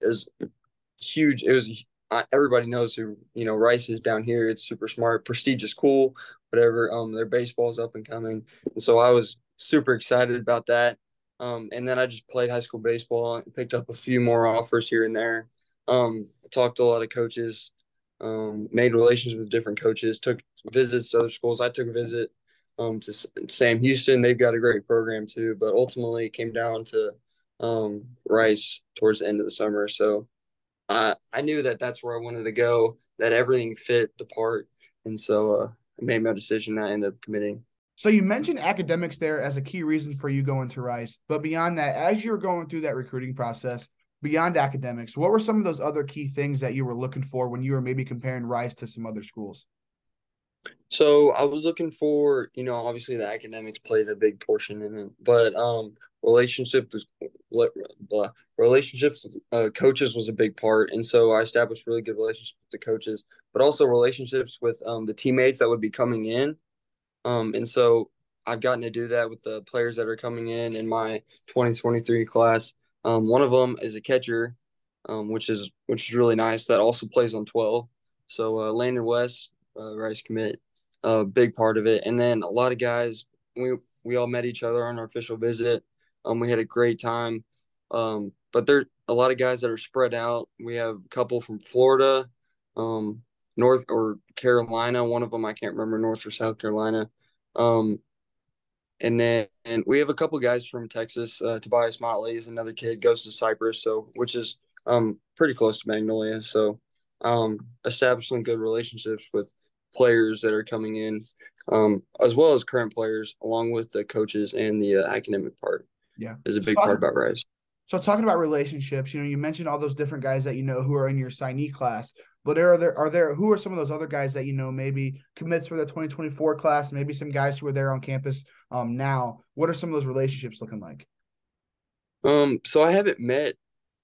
B: it was huge. It was everybody knows who you know Rice is down here. It's super smart, prestigious, cool, whatever. Um, their baseball's up and coming, and so I was super excited about that. Um, and then I just played high school baseball and picked up a few more offers here and there. Um, talked to a lot of coaches, um, made relations with different coaches, took visits to other schools. I took a visit um, to Sam Houston. They've got a great program too, but ultimately it came down to um, Rice towards the end of the summer. So I I knew that that's where I wanted to go. That everything fit the part, and so uh, I made my decision. I ended up committing.
A: So you mentioned academics there as a key reason for you going to Rice, but beyond that, as you're going through that recruiting process, beyond academics, what were some of those other key things that you were looking for when you were maybe comparing Rice to some other schools?
B: So I was looking for, you know, obviously the academics played a big portion in it, but um, relationships, relationships with uh, coaches was a big part, and so I established really good relationships with the coaches, but also relationships with um, the teammates that would be coming in, um, and so I've gotten to do that with the players that are coming in in my 2023 class. Um, one of them is a catcher, um, which is which is really nice. That also plays on 12. So uh, Landon West, uh, Rice commit, a uh, big part of it. And then a lot of guys, we we all met each other on our official visit. Um, we had a great time. Um, but there are a lot of guys that are spread out. We have a couple from Florida, um, North or Carolina. One of them I can't remember North or South Carolina. Um, and then and we have a couple guys from Texas. Uh, Tobias Motley is another kid, goes to Cypress, so which is um pretty close to Magnolia. So um establishing good relationships with players that are coming in, um, as well as current players, along with the coaches and the uh, academic part.
A: Yeah,
B: is a big so part about Rice.
A: So talking about relationships, you know, you mentioned all those different guys that you know who are in your signee class. But are there are there who are some of those other guys that you know maybe commits for the 2024 class, maybe some guys who are there on campus um now? What are some of those relationships looking like?
B: Um, so I haven't met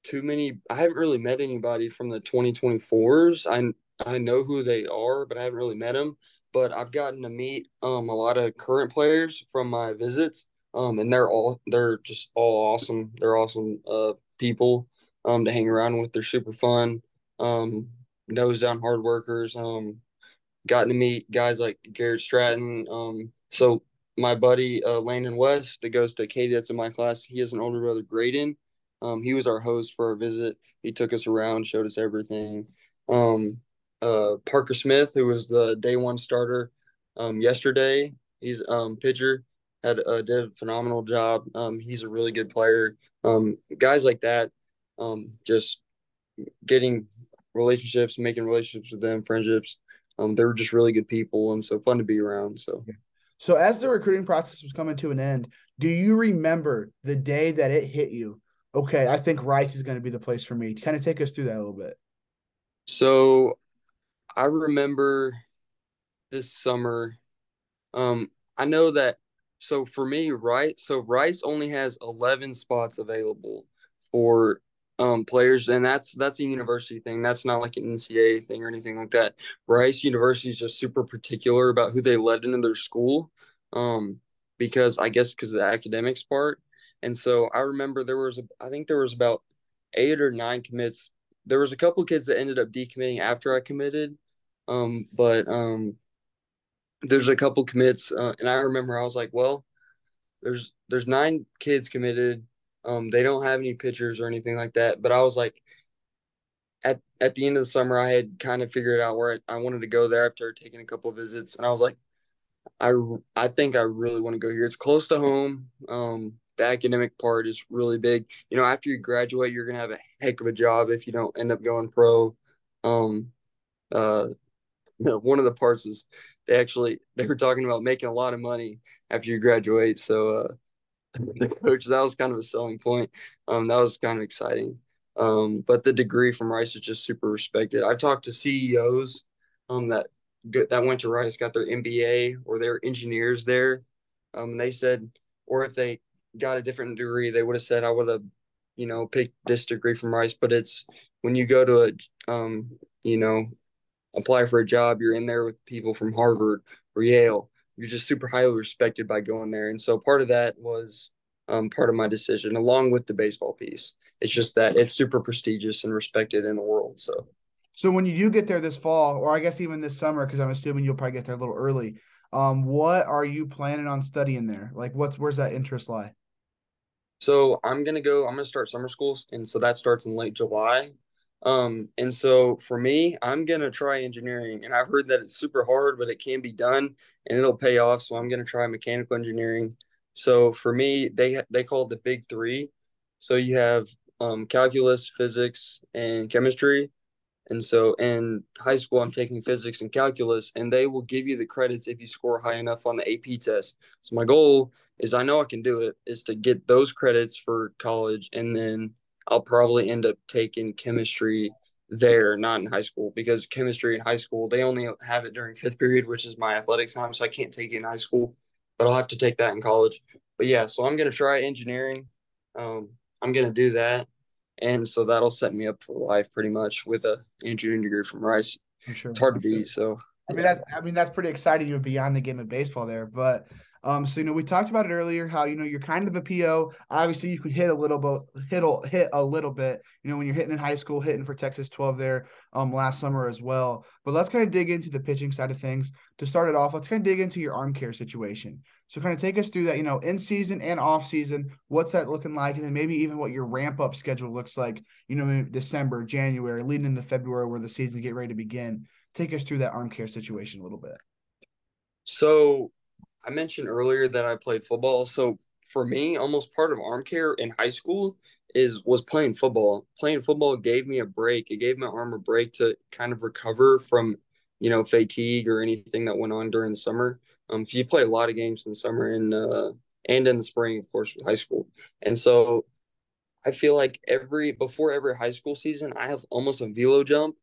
B: too many I haven't really met anybody from the 2024s. I I know who they are, but I haven't really met them. But I've gotten to meet um a lot of current players from my visits. Um, and they're all they're just all awesome. They're awesome uh people um to hang around with. They're super fun. Um, nose down hard workers. Um, gotten to meet guys like Garrett Stratton. Um, so my buddy uh, Landon West that goes to Katy that's in my class. He has an older brother, Graydon. Um, he was our host for our visit. He took us around, showed us everything. Um, uh, Parker Smith, who was the day one starter um, yesterday, he's um, pitcher had uh, did a phenomenal job. Um, he's a really good player. Um, guys like that, um, just getting relationships, making relationships with them, friendships. Um, they were just really good people, and so fun to be around. So,
A: so as the recruiting process was coming to an end, do you remember the day that it hit you? Okay, I think Rice is going to be the place for me. Kind of take us through that a little bit.
B: So, I remember this summer. Um, I know that. So for me, right. So Rice only has eleven spots available for um, players, and that's that's a university thing. That's not like an NCAA thing or anything like that. Rice University is just super particular about who they let into their school, um, because I guess because of the academics part. And so I remember there was a, I think there was about eight or nine commits. There was a couple kids that ended up decommitting after I committed, um, but um, there's a couple commits, uh, and I remember I was like, well, there's there's nine kids committed um, they don't have any pitchers or anything like that. But I was like, at at the end of the summer, I had kind of figured out where I, I wanted to go there after taking a couple of visits, and I was like, I I think I really want to go here. It's close to home. Um, the academic part is really big. You know, after you graduate, you're gonna have a heck of a job if you don't end up going pro. Um, uh, one of the parts is they actually they were talking about making a lot of money after you graduate. So uh, the coach. That was kind of a selling point. Um, that was kind of exciting. Um, but the degree from Rice is just super respected. I've talked to CEOs um, that that went to Rice, got their MBA or their engineers there. Um, and they said, or if they got a different degree, they would have said, I would have, you know, picked this degree from Rice. But it's when you go to a, um, you know, apply for a job, you're in there with people from Harvard or Yale you're just super highly respected by going there. And so part of that was um, part of my decision, along with the baseball piece. It's just that it's super prestigious and respected in the world. So,
A: so when you do get there this fall, or I guess even this summer, because I'm assuming you'll probably get there a little early. Um, what are you planning on studying there? Like, what's where's that interest lie?
B: So I'm gonna go. I'm gonna start summer schools, and so that starts in late July. Um, and so for me, I'm gonna try engineering, and I've heard that it's super hard, but it can be done, and it'll pay off. So I'm gonna try mechanical engineering. So for me, they they call it the big three. So you have um, calculus, physics, and chemistry. And so in high school, I'm taking physics and calculus, and they will give you the credits if you score high enough on the AP test. So my goal is I know I can do it, is to get those credits for college, and then I'll probably end up taking chemistry there, not in high school, because chemistry in high school, they only have it during fifth period, which is my athletics time. So I can't take it in high school, but I'll have to take that in college. But yeah, so I'm going to try engineering. Um, I'm going to do that. And so that'll set me up for life pretty much with a engineering degree from Rice. Sure. It's hard to beat. So
A: I mean that I mean that's pretty exciting. You're beyond the game of baseball there, but um, so you know, we talked about it earlier how you know you're kind of a PO. Obviously, you could hit a little bit, hit a, hit a little bit. You know, when you're hitting in high school, hitting for Texas 12 there um last summer as well. But let's kind of dig into the pitching side of things. To start it off, let's kind of dig into your arm care situation. So kind of take us through that. You know, in season and off season, what's that looking like, and then maybe even what your ramp up schedule looks like. You know, December, January, leading into February, where the season get ready to begin. Take us through that arm care situation a little bit.
B: So I mentioned earlier that I played football. So for me, almost part of arm care in high school is was playing football. Playing football gave me a break. It gave my arm a break to kind of recover from, you know, fatigue or anything that went on during the summer. Um, because you play a lot of games in the summer and uh and in the spring, of course, with high school. And so I feel like every before every high school season, I have almost a velo jump,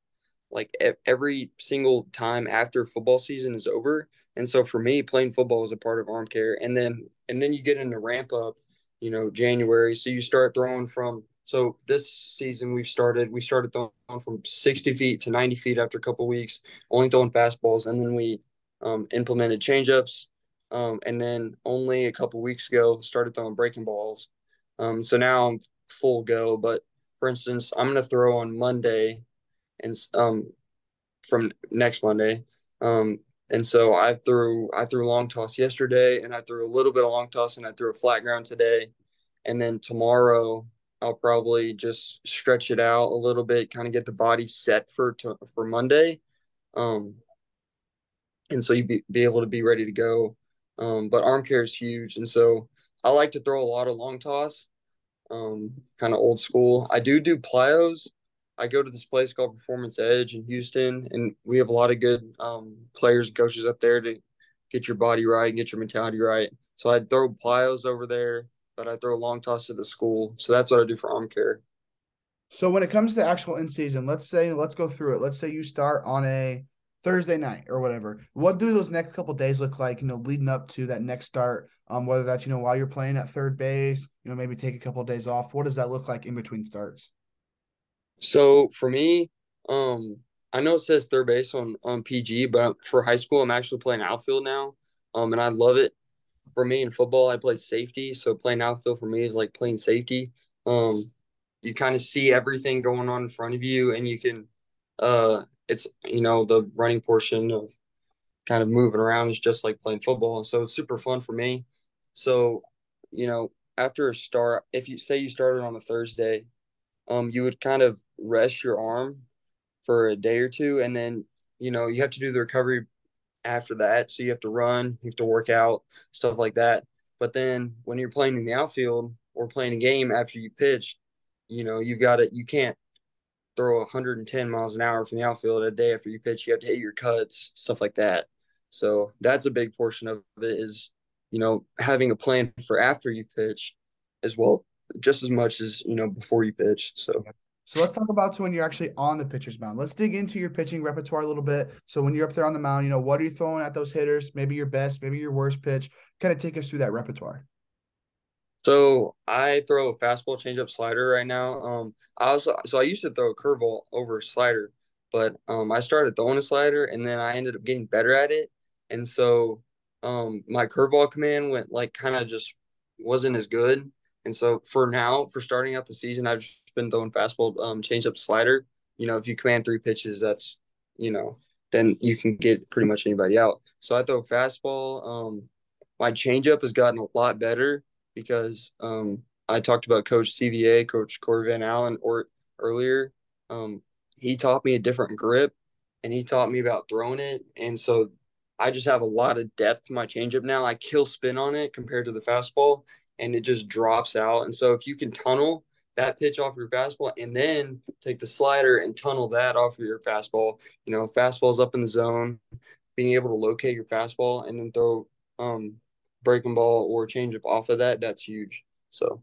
B: like every single time after football season is over. And so for me, playing football was a part of arm care. And then and then you get into ramp up, you know, January. So you start throwing from so this season we've started we started throwing from 60 feet to 90 feet after a couple weeks, only throwing fastballs, and then we um, implemented changeups. Um, and then only a couple weeks ago started throwing breaking balls. Um, so now I'm full go. But for instance, I'm gonna throw on Monday, and um, from next Monday, um, and so I threw I threw long toss yesterday, and I threw a little bit of long toss, and I threw a flat ground today. And then tomorrow I'll probably just stretch it out a little bit, kind of get the body set for to, for Monday. Um, and so you be, be able to be ready to go. Um, but arm care is huge, and so I like to throw a lot of long toss, um, kind of old school. I do do plyos, I go to this place called Performance Edge in Houston, and we have a lot of good um, players and coaches up there to get your body right and get your mentality right. So I throw plyos over there, but I throw a long toss to the school. So that's what I do for arm care.
A: So when it comes to actual in season, let's say let's go through it. Let's say you start on a Thursday night or whatever. What do those next couple days look like? You know, leading up to that next start. Um, whether that's you know while you're playing at third base, you know maybe take a couple of days off. What does that look like in between starts?
B: So for me, um, I know it says third base on on PG, but for high school, I'm actually playing outfield now, um, and I love it. For me in football, I play safety, so playing outfield for me is like playing safety. Um, you kind of see everything going on in front of you, and you can, uh, it's you know the running portion of kind of moving around is just like playing football, so it's super fun for me. So, you know, after a start, if you say you started on a Thursday um, you would kind of rest your arm for a day or two, and then you know you have to do the recovery after that. So you have to run, you have to work out, stuff like that. But then when you're playing in the outfield or playing a game after you pitched, you know you've got it. You can't throw 110 miles an hour from the outfield a day after you pitch. You have to hit your cuts, stuff like that. So that's a big portion of it is, you know, having a plan for after you've pitched as well just as much as you know before you pitch. So.
A: So let's talk about when you're actually on the pitcher's mound. Let's dig into your pitching repertoire a little bit. So when you're up there on the mound, you know, what are you throwing at those hitters? Maybe your best, maybe your worst pitch. Kind of take us through that repertoire.
B: So I throw a fastball changeup slider right now. Um, I also so I used to throw a curveball over a slider, but um, I started throwing a slider and then I ended up getting better at it. And so um, my curveball command went like kind of just wasn't as good. And so for now, for starting out the season, I've just been throwing fastball, um, change up slider. You know, if you command three pitches, that's you know, then you can get pretty much anybody out. So I throw fastball. Um, my changeup has gotten a lot better because um, I talked about Coach CVA, Coach Corey Van Allen, or earlier, um, he taught me a different grip and he taught me about throwing it. And so I just have a lot of depth to my changeup now. I kill spin on it compared to the fastball and it just drops out. And so if you can tunnel that pitch off your fastball and then take the slider and tunnel that off of your fastball, you know, fastball's up in the zone, being able to locate your fastball and then throw um breaking ball or changeup off of that, that's huge. So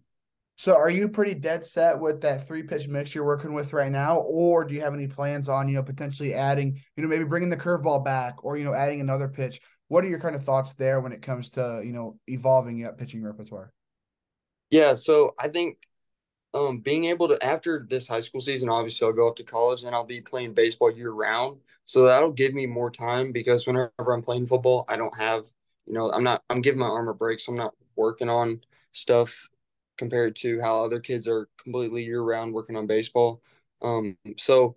A: so are you pretty dead set with that three pitch mix you're working with right now, or do you have any plans on you know potentially adding you know maybe bringing the curveball back or you know adding another pitch? What are your kind of thoughts there when it comes to you know evolving your pitching repertoire?
B: Yeah, so I think um, being able to after this high school season, obviously I'll go up to college and I'll be playing baseball year round. So that'll give me more time because whenever I'm playing football, I don't have you know I'm not I'm giving my arm a break, so I'm not working on stuff compared to how other kids are completely year round working on baseball. Um, so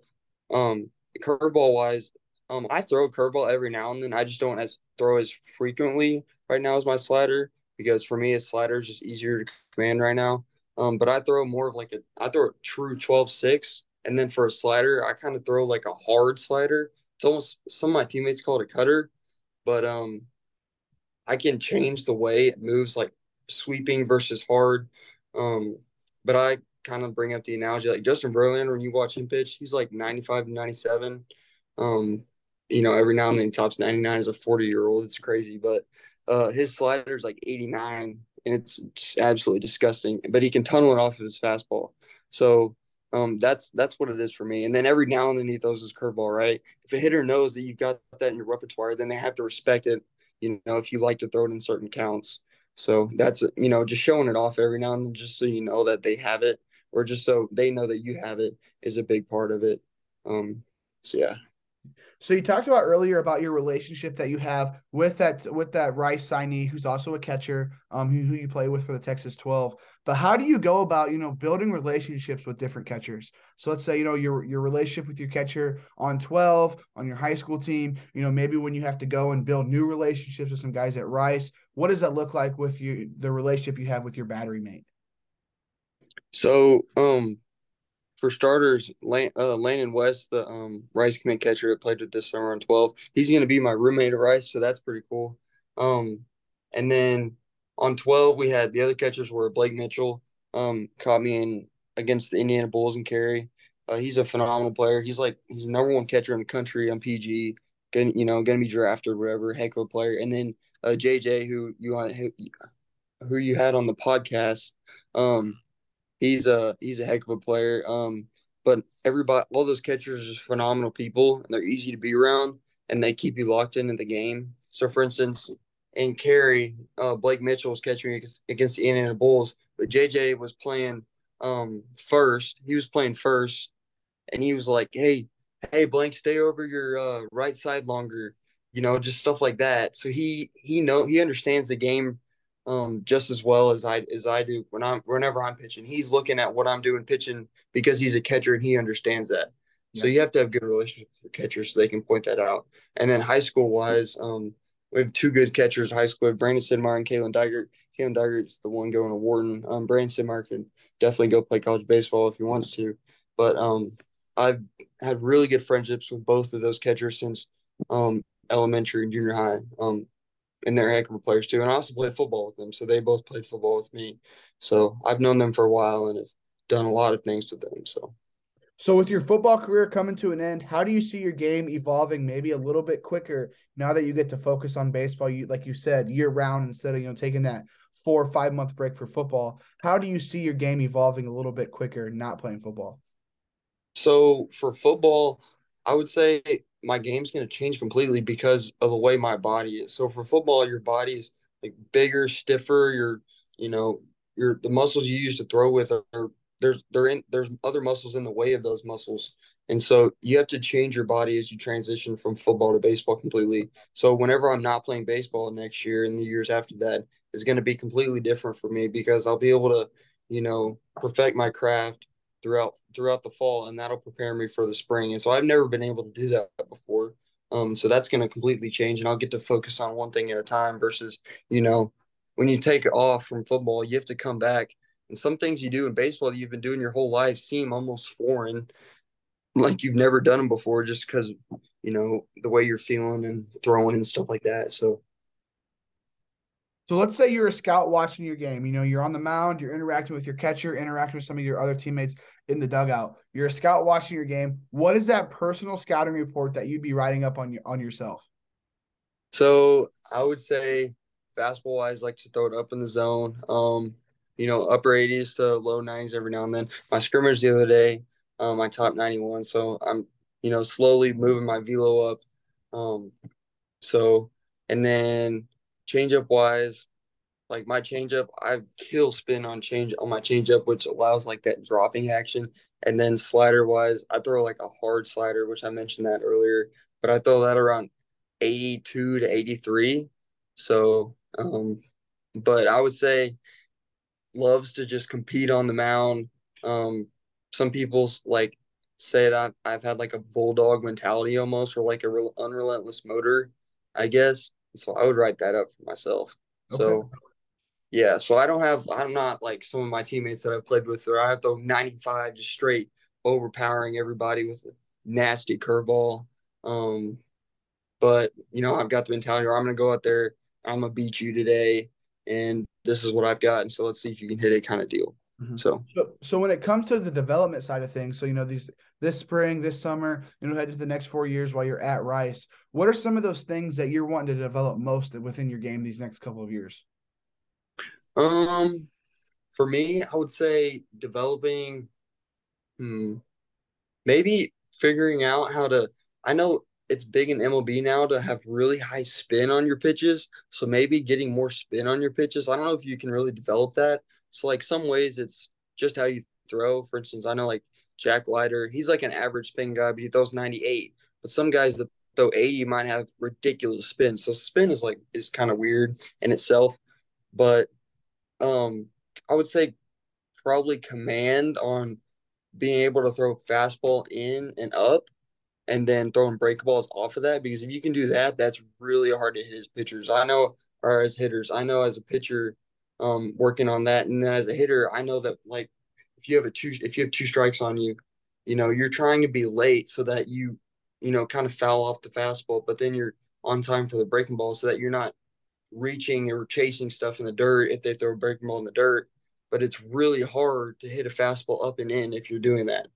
B: um, curveball wise, um, I throw curveball every now and then. I just don't as throw as frequently right now as my slider because for me, a slider is just easier to command right now. Um, but I throw more of like a I throw a true 12-6. And then for a slider, I kind of throw like a hard slider. It's almost some of my teammates call it a cutter, but um I can change the way it moves like sweeping versus hard. Um, but I kind of bring up the analogy like Justin Verlander when you watch him pitch, he's like 95 to 97. Um, you know, every now and then he tops 99 as a 40 year old. It's crazy, but uh, his slider is like 89 and it's absolutely disgusting. But he can tunnel it off of his fastball. So um, that's that's what it is for me. And then every now and then he throws his curveball, right? If a hitter knows that you've got that in your repertoire, then they have to respect it. You know, if you like to throw it in certain counts. So that's you know just showing it off every now and then, just so you know that they have it, or just so they know that you have it, is a big part of it. Um, so yeah.
A: So you talked about earlier about your relationship that you have with that with that Rice signee, who's also a catcher, um, who, who you play with for the Texas 12. But how do you go about you know building relationships with different catchers? So let's say you know your your relationship with your catcher on 12 on your high school team. You know maybe when you have to go and build new relationships with some guys at Rice. What does that look like with you the relationship you have with your battery mate?
B: So um for starters, Lane, uh, Landon West, the um, Rice commit catcher that played with this summer on 12, he's going to be my roommate at Rice, so that's pretty cool. Um, and then on 12, we had the other catchers were Blake Mitchell, um, caught me in against the Indiana Bulls and Cary. Uh, he's a phenomenal player. He's like he's the number one catcher in the country on PG. Going, you know, going to be drafted, or whatever. Heck of a player. And then uh, JJ, who you who you had on the podcast. Um, he's a he's a heck of a player. Um, but everybody, all those catchers are just phenomenal people, and they're easy to be around, and they keep you locked into the game. So, for instance, in Cary, uh, Blake Mitchell was catching against, against the Indiana Bulls, but JJ was playing um, first. He was playing first, and he was like, "Hey, hey, Blank, stay over your uh, right side longer." You know, just stuff like that. So he he know he understands the game um, just as well as I as I do when I'm whenever I'm pitching. He's looking at what I'm doing pitching because he's a catcher and he understands that. Yeah. So you have to have good relationships with catchers so they can point that out. And then high school wise, um, we have two good catchers in high school. Brandon Sidmeyer and Kalen Dygert. Kalen Dygert's the one going to Wharton. Um, Brandon Sidmeyer can definitely go play college baseball if he wants to. But um, I've had really good friendships with both of those catchers since um, elementary and junior high. Um, and they're heck of players too. And I also played football with them, so they both played football with me. So I've known them for a while and have done a lot of things with them. So.
A: So with your football career coming to an end, how do you see your game evolving maybe a little bit quicker now that you get to focus on baseball you like you said year round instead of you know taking that 4 or 5 month break for football. How do you see your game evolving a little bit quicker not playing football?
B: So for football, I would say my game's going to change completely because of the way my body is. So for football, your body's like bigger, stiffer. Your, you know, your the muscles you use to throw with are there's they're in there's other muscles in the way of those muscles, and so you have to change your body as you transition from football to baseball completely. So whenever I'm not playing baseball next year and the years after that is going to be completely different for me because I'll be able to, you know, perfect my craft throughout throughout the fall, and that'll prepare me for the spring. And so I've never been able to do that before. Um, so that's going to completely change, and I'll get to focus on one thing at a time. Versus, you know, when you take it off from football, you have to come back, and some things you do in baseball that you've been doing your whole life seem almost foreign. like you've never done them before, just because you know the way you're feeling and throwing and stuff like that. So
A: so let's say you're a scout watching your game. You know, you're on the mound, you're interacting with your catcher, interacting with some of your other teammates in the dugout. You're a scout watching your game. What is that personal scouting report that you'd be writing up on your on yourself?
B: So I would say fastball wise, like to throw it up in the zone. Um, you know, upper 80s to low 90s every now and then. My scrimmage the other day, um, I top 91. So I'm, you know, slowly moving my velo up. Um, so, and then changeup wise, like my changeup, I kill spin on change on my changeup, which allows like that dropping action. And then slider wise, I throw like a hard slider, which I mentioned that earlier, but I throw that around 82 to 83. So, um, but I would say loves to just compete on the mound. Um, some people like say that I've, I've had like a bulldog mentality almost, or like a real unrelentless motor, I guess. So I would write that up for myself. Okay. So yeah, so I don't have I'm not like some of my teammates that I've played with where I have to 95 just straight overpowering everybody with a nasty curveball. Um, but you know, I've got the mentality where I'm gonna go out there, I'm gonna beat you today, and this is what I've got, and so let's see if you can hit it kind of deal. Mm-hmm. So.
A: so, so when it comes to the development side of things, so you know these this spring, this summer, you know, head to the next four years while you're at Rice. What are some of those things that you're wanting to develop most within your game these next couple of years?
B: Um, for me, I would say developing, hmm, maybe figuring out how to. I know it's big in MLB now to have really high spin on your pitches. So maybe getting more spin on your pitches. I don't know if you can really develop that. So like some ways it's just how you throw. For instance, I know like Jack Leiter, he's like an average spin guy, but he throws 98. But some guys that throw 80 might have ridiculous spin. So spin is like is kind of weird in itself. But um I would say probably command on being able to throw fastball in and up and then throwing break balls off of that because if you can do that, that's really hard to hit as pitchers. I know or as hitters. I know as a pitcher, um, working on that. And then as a hitter, I know that like if you have a two if you have two strikes on you, you know, you're trying to be late so that you, you know, kind of foul off the fastball, but then you're on time for the breaking ball so that you're not reaching or chasing stuff in the dirt if they throw a breaking ball in the dirt. But it's really hard to hit a fastball up and in if you're doing that.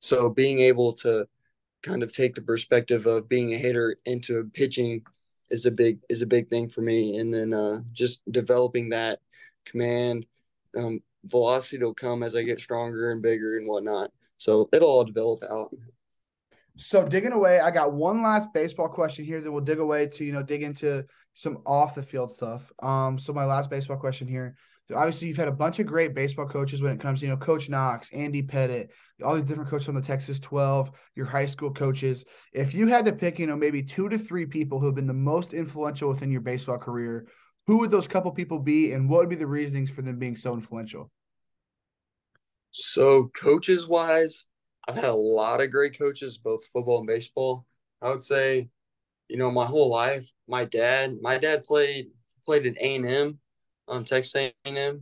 B: So being able to kind of take the perspective of being a hitter into pitching is a big is a big thing for me and then uh, just developing that command um, velocity will come as i get stronger and bigger and whatnot. So it'll all develop out.
A: So digging away i got one last baseball question here that we'll dig away to you know dig into some off the field stuff. Um so my last baseball question here obviously you've had a bunch of great baseball coaches when it comes to you know coach knox andy Pettitte, all these different coaches on the texas 12 your high school coaches. If you had to pick you know maybe two to three people who have been the most influential within your baseball career who would those couple people be and what would be the reasonings for them being so influential
B: so coaches wise i've had a lot of great coaches both football and baseball i would say you know my whole life my dad my dad played played at a&m um, Texas A&M.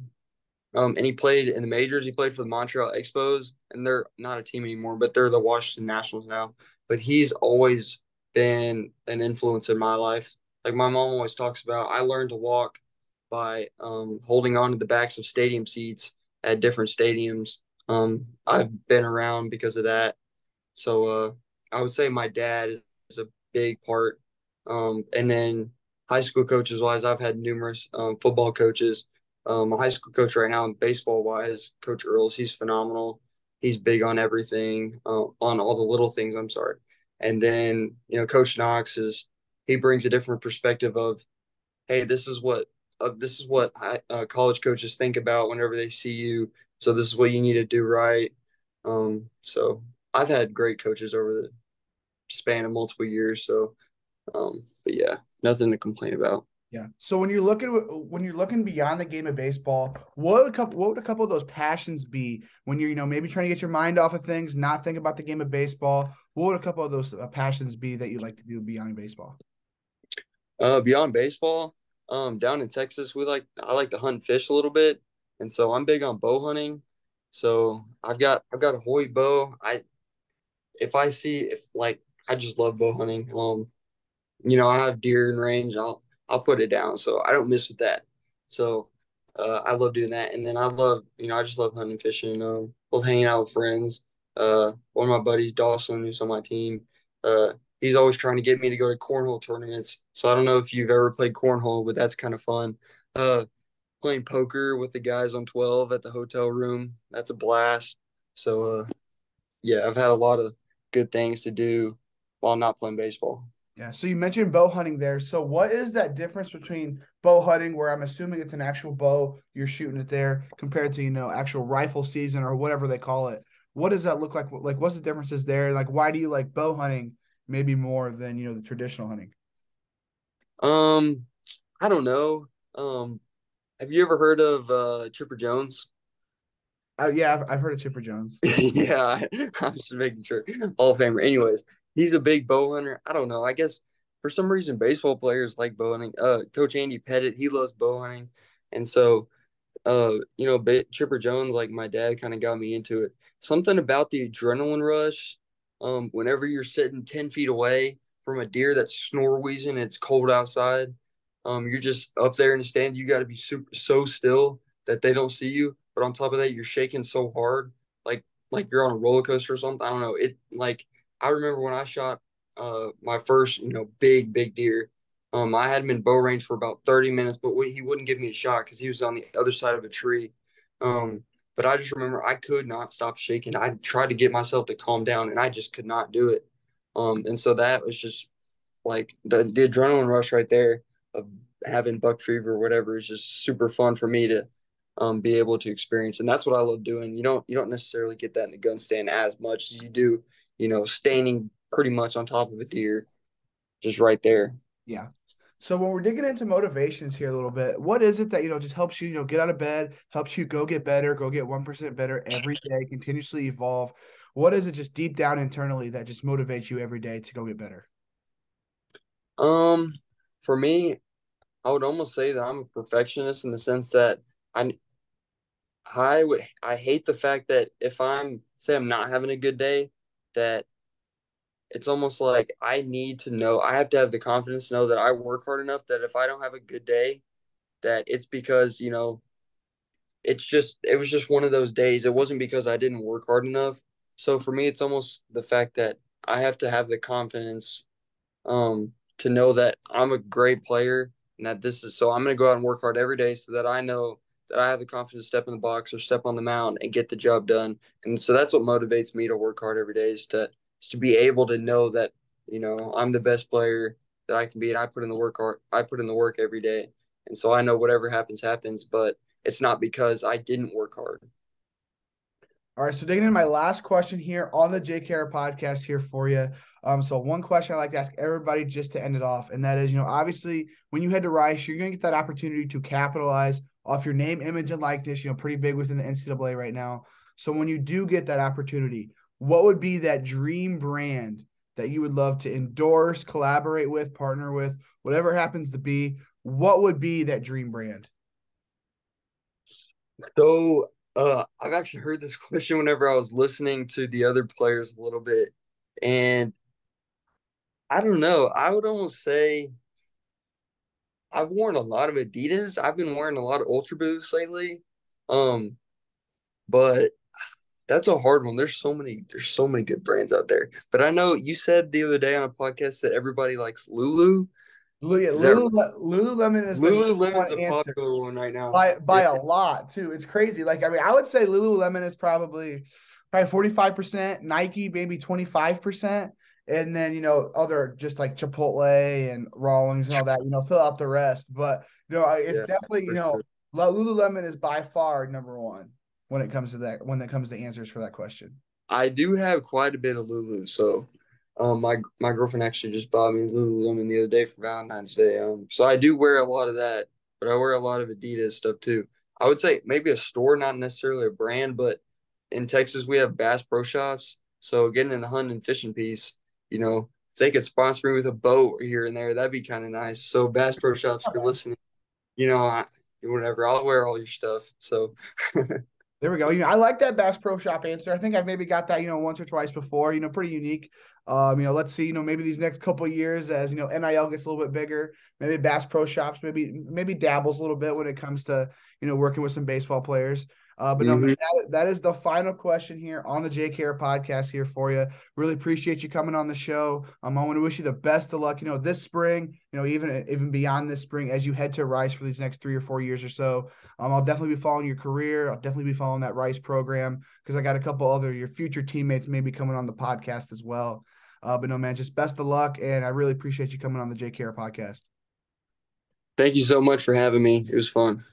B: Um, and he played in the majors. He played for the Montreal Expos, and they're not a team anymore, but they're the Washington Nationals now. But he's always been an influence in my life. Like my mom always talks about, I learned to walk by um, holding on to the backs of stadium seats at different stadiums. Um, I've been around because of that. So uh, I would say my dad is, is a big part. Um, and then high school coaches wise, I've had numerous um, football coaches. Um, my high school coach right now, baseball wise, Coach Earls, he's phenomenal. He's big on everything, uh, on all the little things. I'm sorry. And then you know, Coach Knox is he brings a different perspective of, hey, this is what uh, this is what I, uh, college coaches think about whenever they see you. So this is what you need to do right. Um, so I've had great coaches over the span of multiple years. So, um, but yeah, nothing to complain about.
A: Yeah. So when you're looking when you're looking beyond the game of baseball, what would a couple what would a couple of those passions be when you're you know maybe trying to get your mind off of things, not think about the game of baseball? What would a couple of those uh, passions be that you like to do beyond baseball?
B: Uh, beyond baseball, um, down in Texas, we like I like to hunt fish a little bit, and so I'm big on bow hunting. So I've got I've got a Hoyt bow. I if I see if like I just love bow hunting. Um, you know, I have deer in range. I'll I'll put it down, so I don't miss with that. So uh, I love doing that, and then I love you know I just love hunting, fishing. Um, love hanging out with friends. Uh, one of my buddies, Dawson, who's on my team, uh, he's always trying to get me to go to cornhole tournaments. So I don't know if you've ever played cornhole, but that's kind of fun. Uh, playing poker with the guys on 12 at the hotel room, that's a blast. So, uh, yeah, I've had a lot of good things to do while not playing baseball.
A: Yeah. So you mentioned bow hunting there. So what is that difference between bow hunting, where I'm assuming it's an actual bow, you're shooting it there, compared to, you know, actual rifle season or whatever they call it? What does that look like? Like, what's the differences there? Like, why do you like bow hunting maybe more than, you know, the traditional hunting?
B: Um, I don't know. Um, have you ever heard of uh Chipper Jones?
A: Uh, yeah, I've, I've heard of Chipper Jones.
B: yeah, I'm just making sure. Hall of Famer. Anyways, he's a big bow hunter. I don't know. I guess for some reason baseball players like bow hunting. Uh, Coach Andy Pettitte, he loves bow hunting, and so, uh, you know, Chipper Jones, like my dad, kind of got me into it. Something about the adrenaline rush. Um, whenever you're sitting ten feet away from a deer that's snore wheezing, it's cold outside. Um, you're just up there in the stand. You got to be super so still that they don't see you. But on top of that, you're shaking so hard, like like you're on a roller coaster or something. I don't know. It like I remember when I shot uh, my first, you know, big, big deer. Um, I had him in bow range for about 30 minutes, but he wouldn't give me a shot because he was on the other side of a tree. Um, but I just remember I could not stop shaking. I tried to get myself to calm down, and I just could not do it. Um, and so that was just like the the adrenaline rush right there of having buck fever or whatever is just super fun for me to um, be able to experience, and that's what I love doing. You don't you don't necessarily get that in the gun stand as much as you do you know, standing pretty much on top of a deer, just right there.
A: Yeah. So when we're digging into motivations here a little bit, what is it that you know just helps you, you know, get out of bed, helps you go get better, go get one percent better every day, continuously evolve? What is it just deep down internally that just motivates you every day to go get better?
B: Um, for me, I would almost say that I'm a perfectionist in the sense that I I would I hate the fact that if I'm say I'm not having a good day, that it's almost like I need to know, I have to have the confidence to know that I work hard enough that if I don't have a good day, that it's because, you know, it's just, it was just one of those days. It wasn't because I didn't work hard enough. So for me, it's almost the fact that I have to have the confidence um, to know that I'm a great player and that this is so I'm going to go out and work hard every day so that I know that I have the confidence to step in the box or step on the mound and get the job done. And so that's what motivates me to work hard every day is to is to be able to know that you know I'm the best player that I can be, and I put in the work. I put in the work every day, and so I know whatever happens happens. But it's not because I didn't work hard.
A: All right, so digging into my last question here on the JKR podcast here for you. Um, so one question I like to ask everybody just to end it off, and that is, you know, obviously when you head to Rice, you're going to get that opportunity to capitalize off your name, image, and likeness. You know, pretty big within the NCAA right now. So when you do get that opportunity, what would be that dream brand that you would love to endorse, collaborate with, partner with, whatever happens to be? What would be that dream brand?
B: So uh, I've actually heard this question whenever I was listening to the other players a little bit, and I don't know. I would almost say I've worn a lot of Adidas. I've been wearing a lot of Ultra Boosts lately, um, but that's a hard one. There's so many. There's so many good brands out there. But I know you said the other day on a podcast that everybody likes Lulu.
A: Yeah, Lulu, Lululemon is
B: Lululemon's a popular one right now
A: by by yeah. a lot too. It's crazy. Like I mean, I would say Lululemon is probably probably forty five percent. Nike maybe twenty five percent, and then you know other just like Chipotle and Rawlings and all that. You know, fill out the rest. But you know, it's yeah, definitely you know sure. Lululemon is by far number one when it comes to that. When it comes to answers for that question.
B: I do have quite a bit of Lulu, so um, my my girlfriend actually just bought me Lululemon the other day for Valentine's Day. Um, so I do wear a lot of that, but I wear a lot of Adidas stuff too. I would say maybe a store, not necessarily a brand, but in Texas we have Bass Pro Shops. So getting in the hunting and fishing piece, you know, if they could sponsor me with a boat here and there, that'd be kind of nice. So Bass Pro Shops, if you're listening, you know, I, whatever, I'll wear all your stuff. So
A: There we go. You know, I like that Bass Pro Shop answer. I think I've maybe got that, you know, once or twice before. You know, pretty unique. Um, you know, let's see, you know, maybe these next couple years as you know, NIL gets a little bit bigger, maybe Bass Pro Shops, maybe maybe dabbles a little bit when it comes to you know working with some baseball players. Uh, but mm-hmm. no, man, that, that is the final question here on the JKR podcast here for you. Really appreciate you coming on the show. Um, I want to wish you the best of luck. You know, this spring, you know, even even beyond this spring, as you head to Rice for these next three or four years or so. Um, I'll definitely be following your career. I'll definitely be following that Rice program because I got a couple other your future teammates maybe coming on the podcast as well. Uh, but no, man, just best of luck, and I really appreciate you coming on the JKR podcast.
B: Thank you so much for having me. It was fun.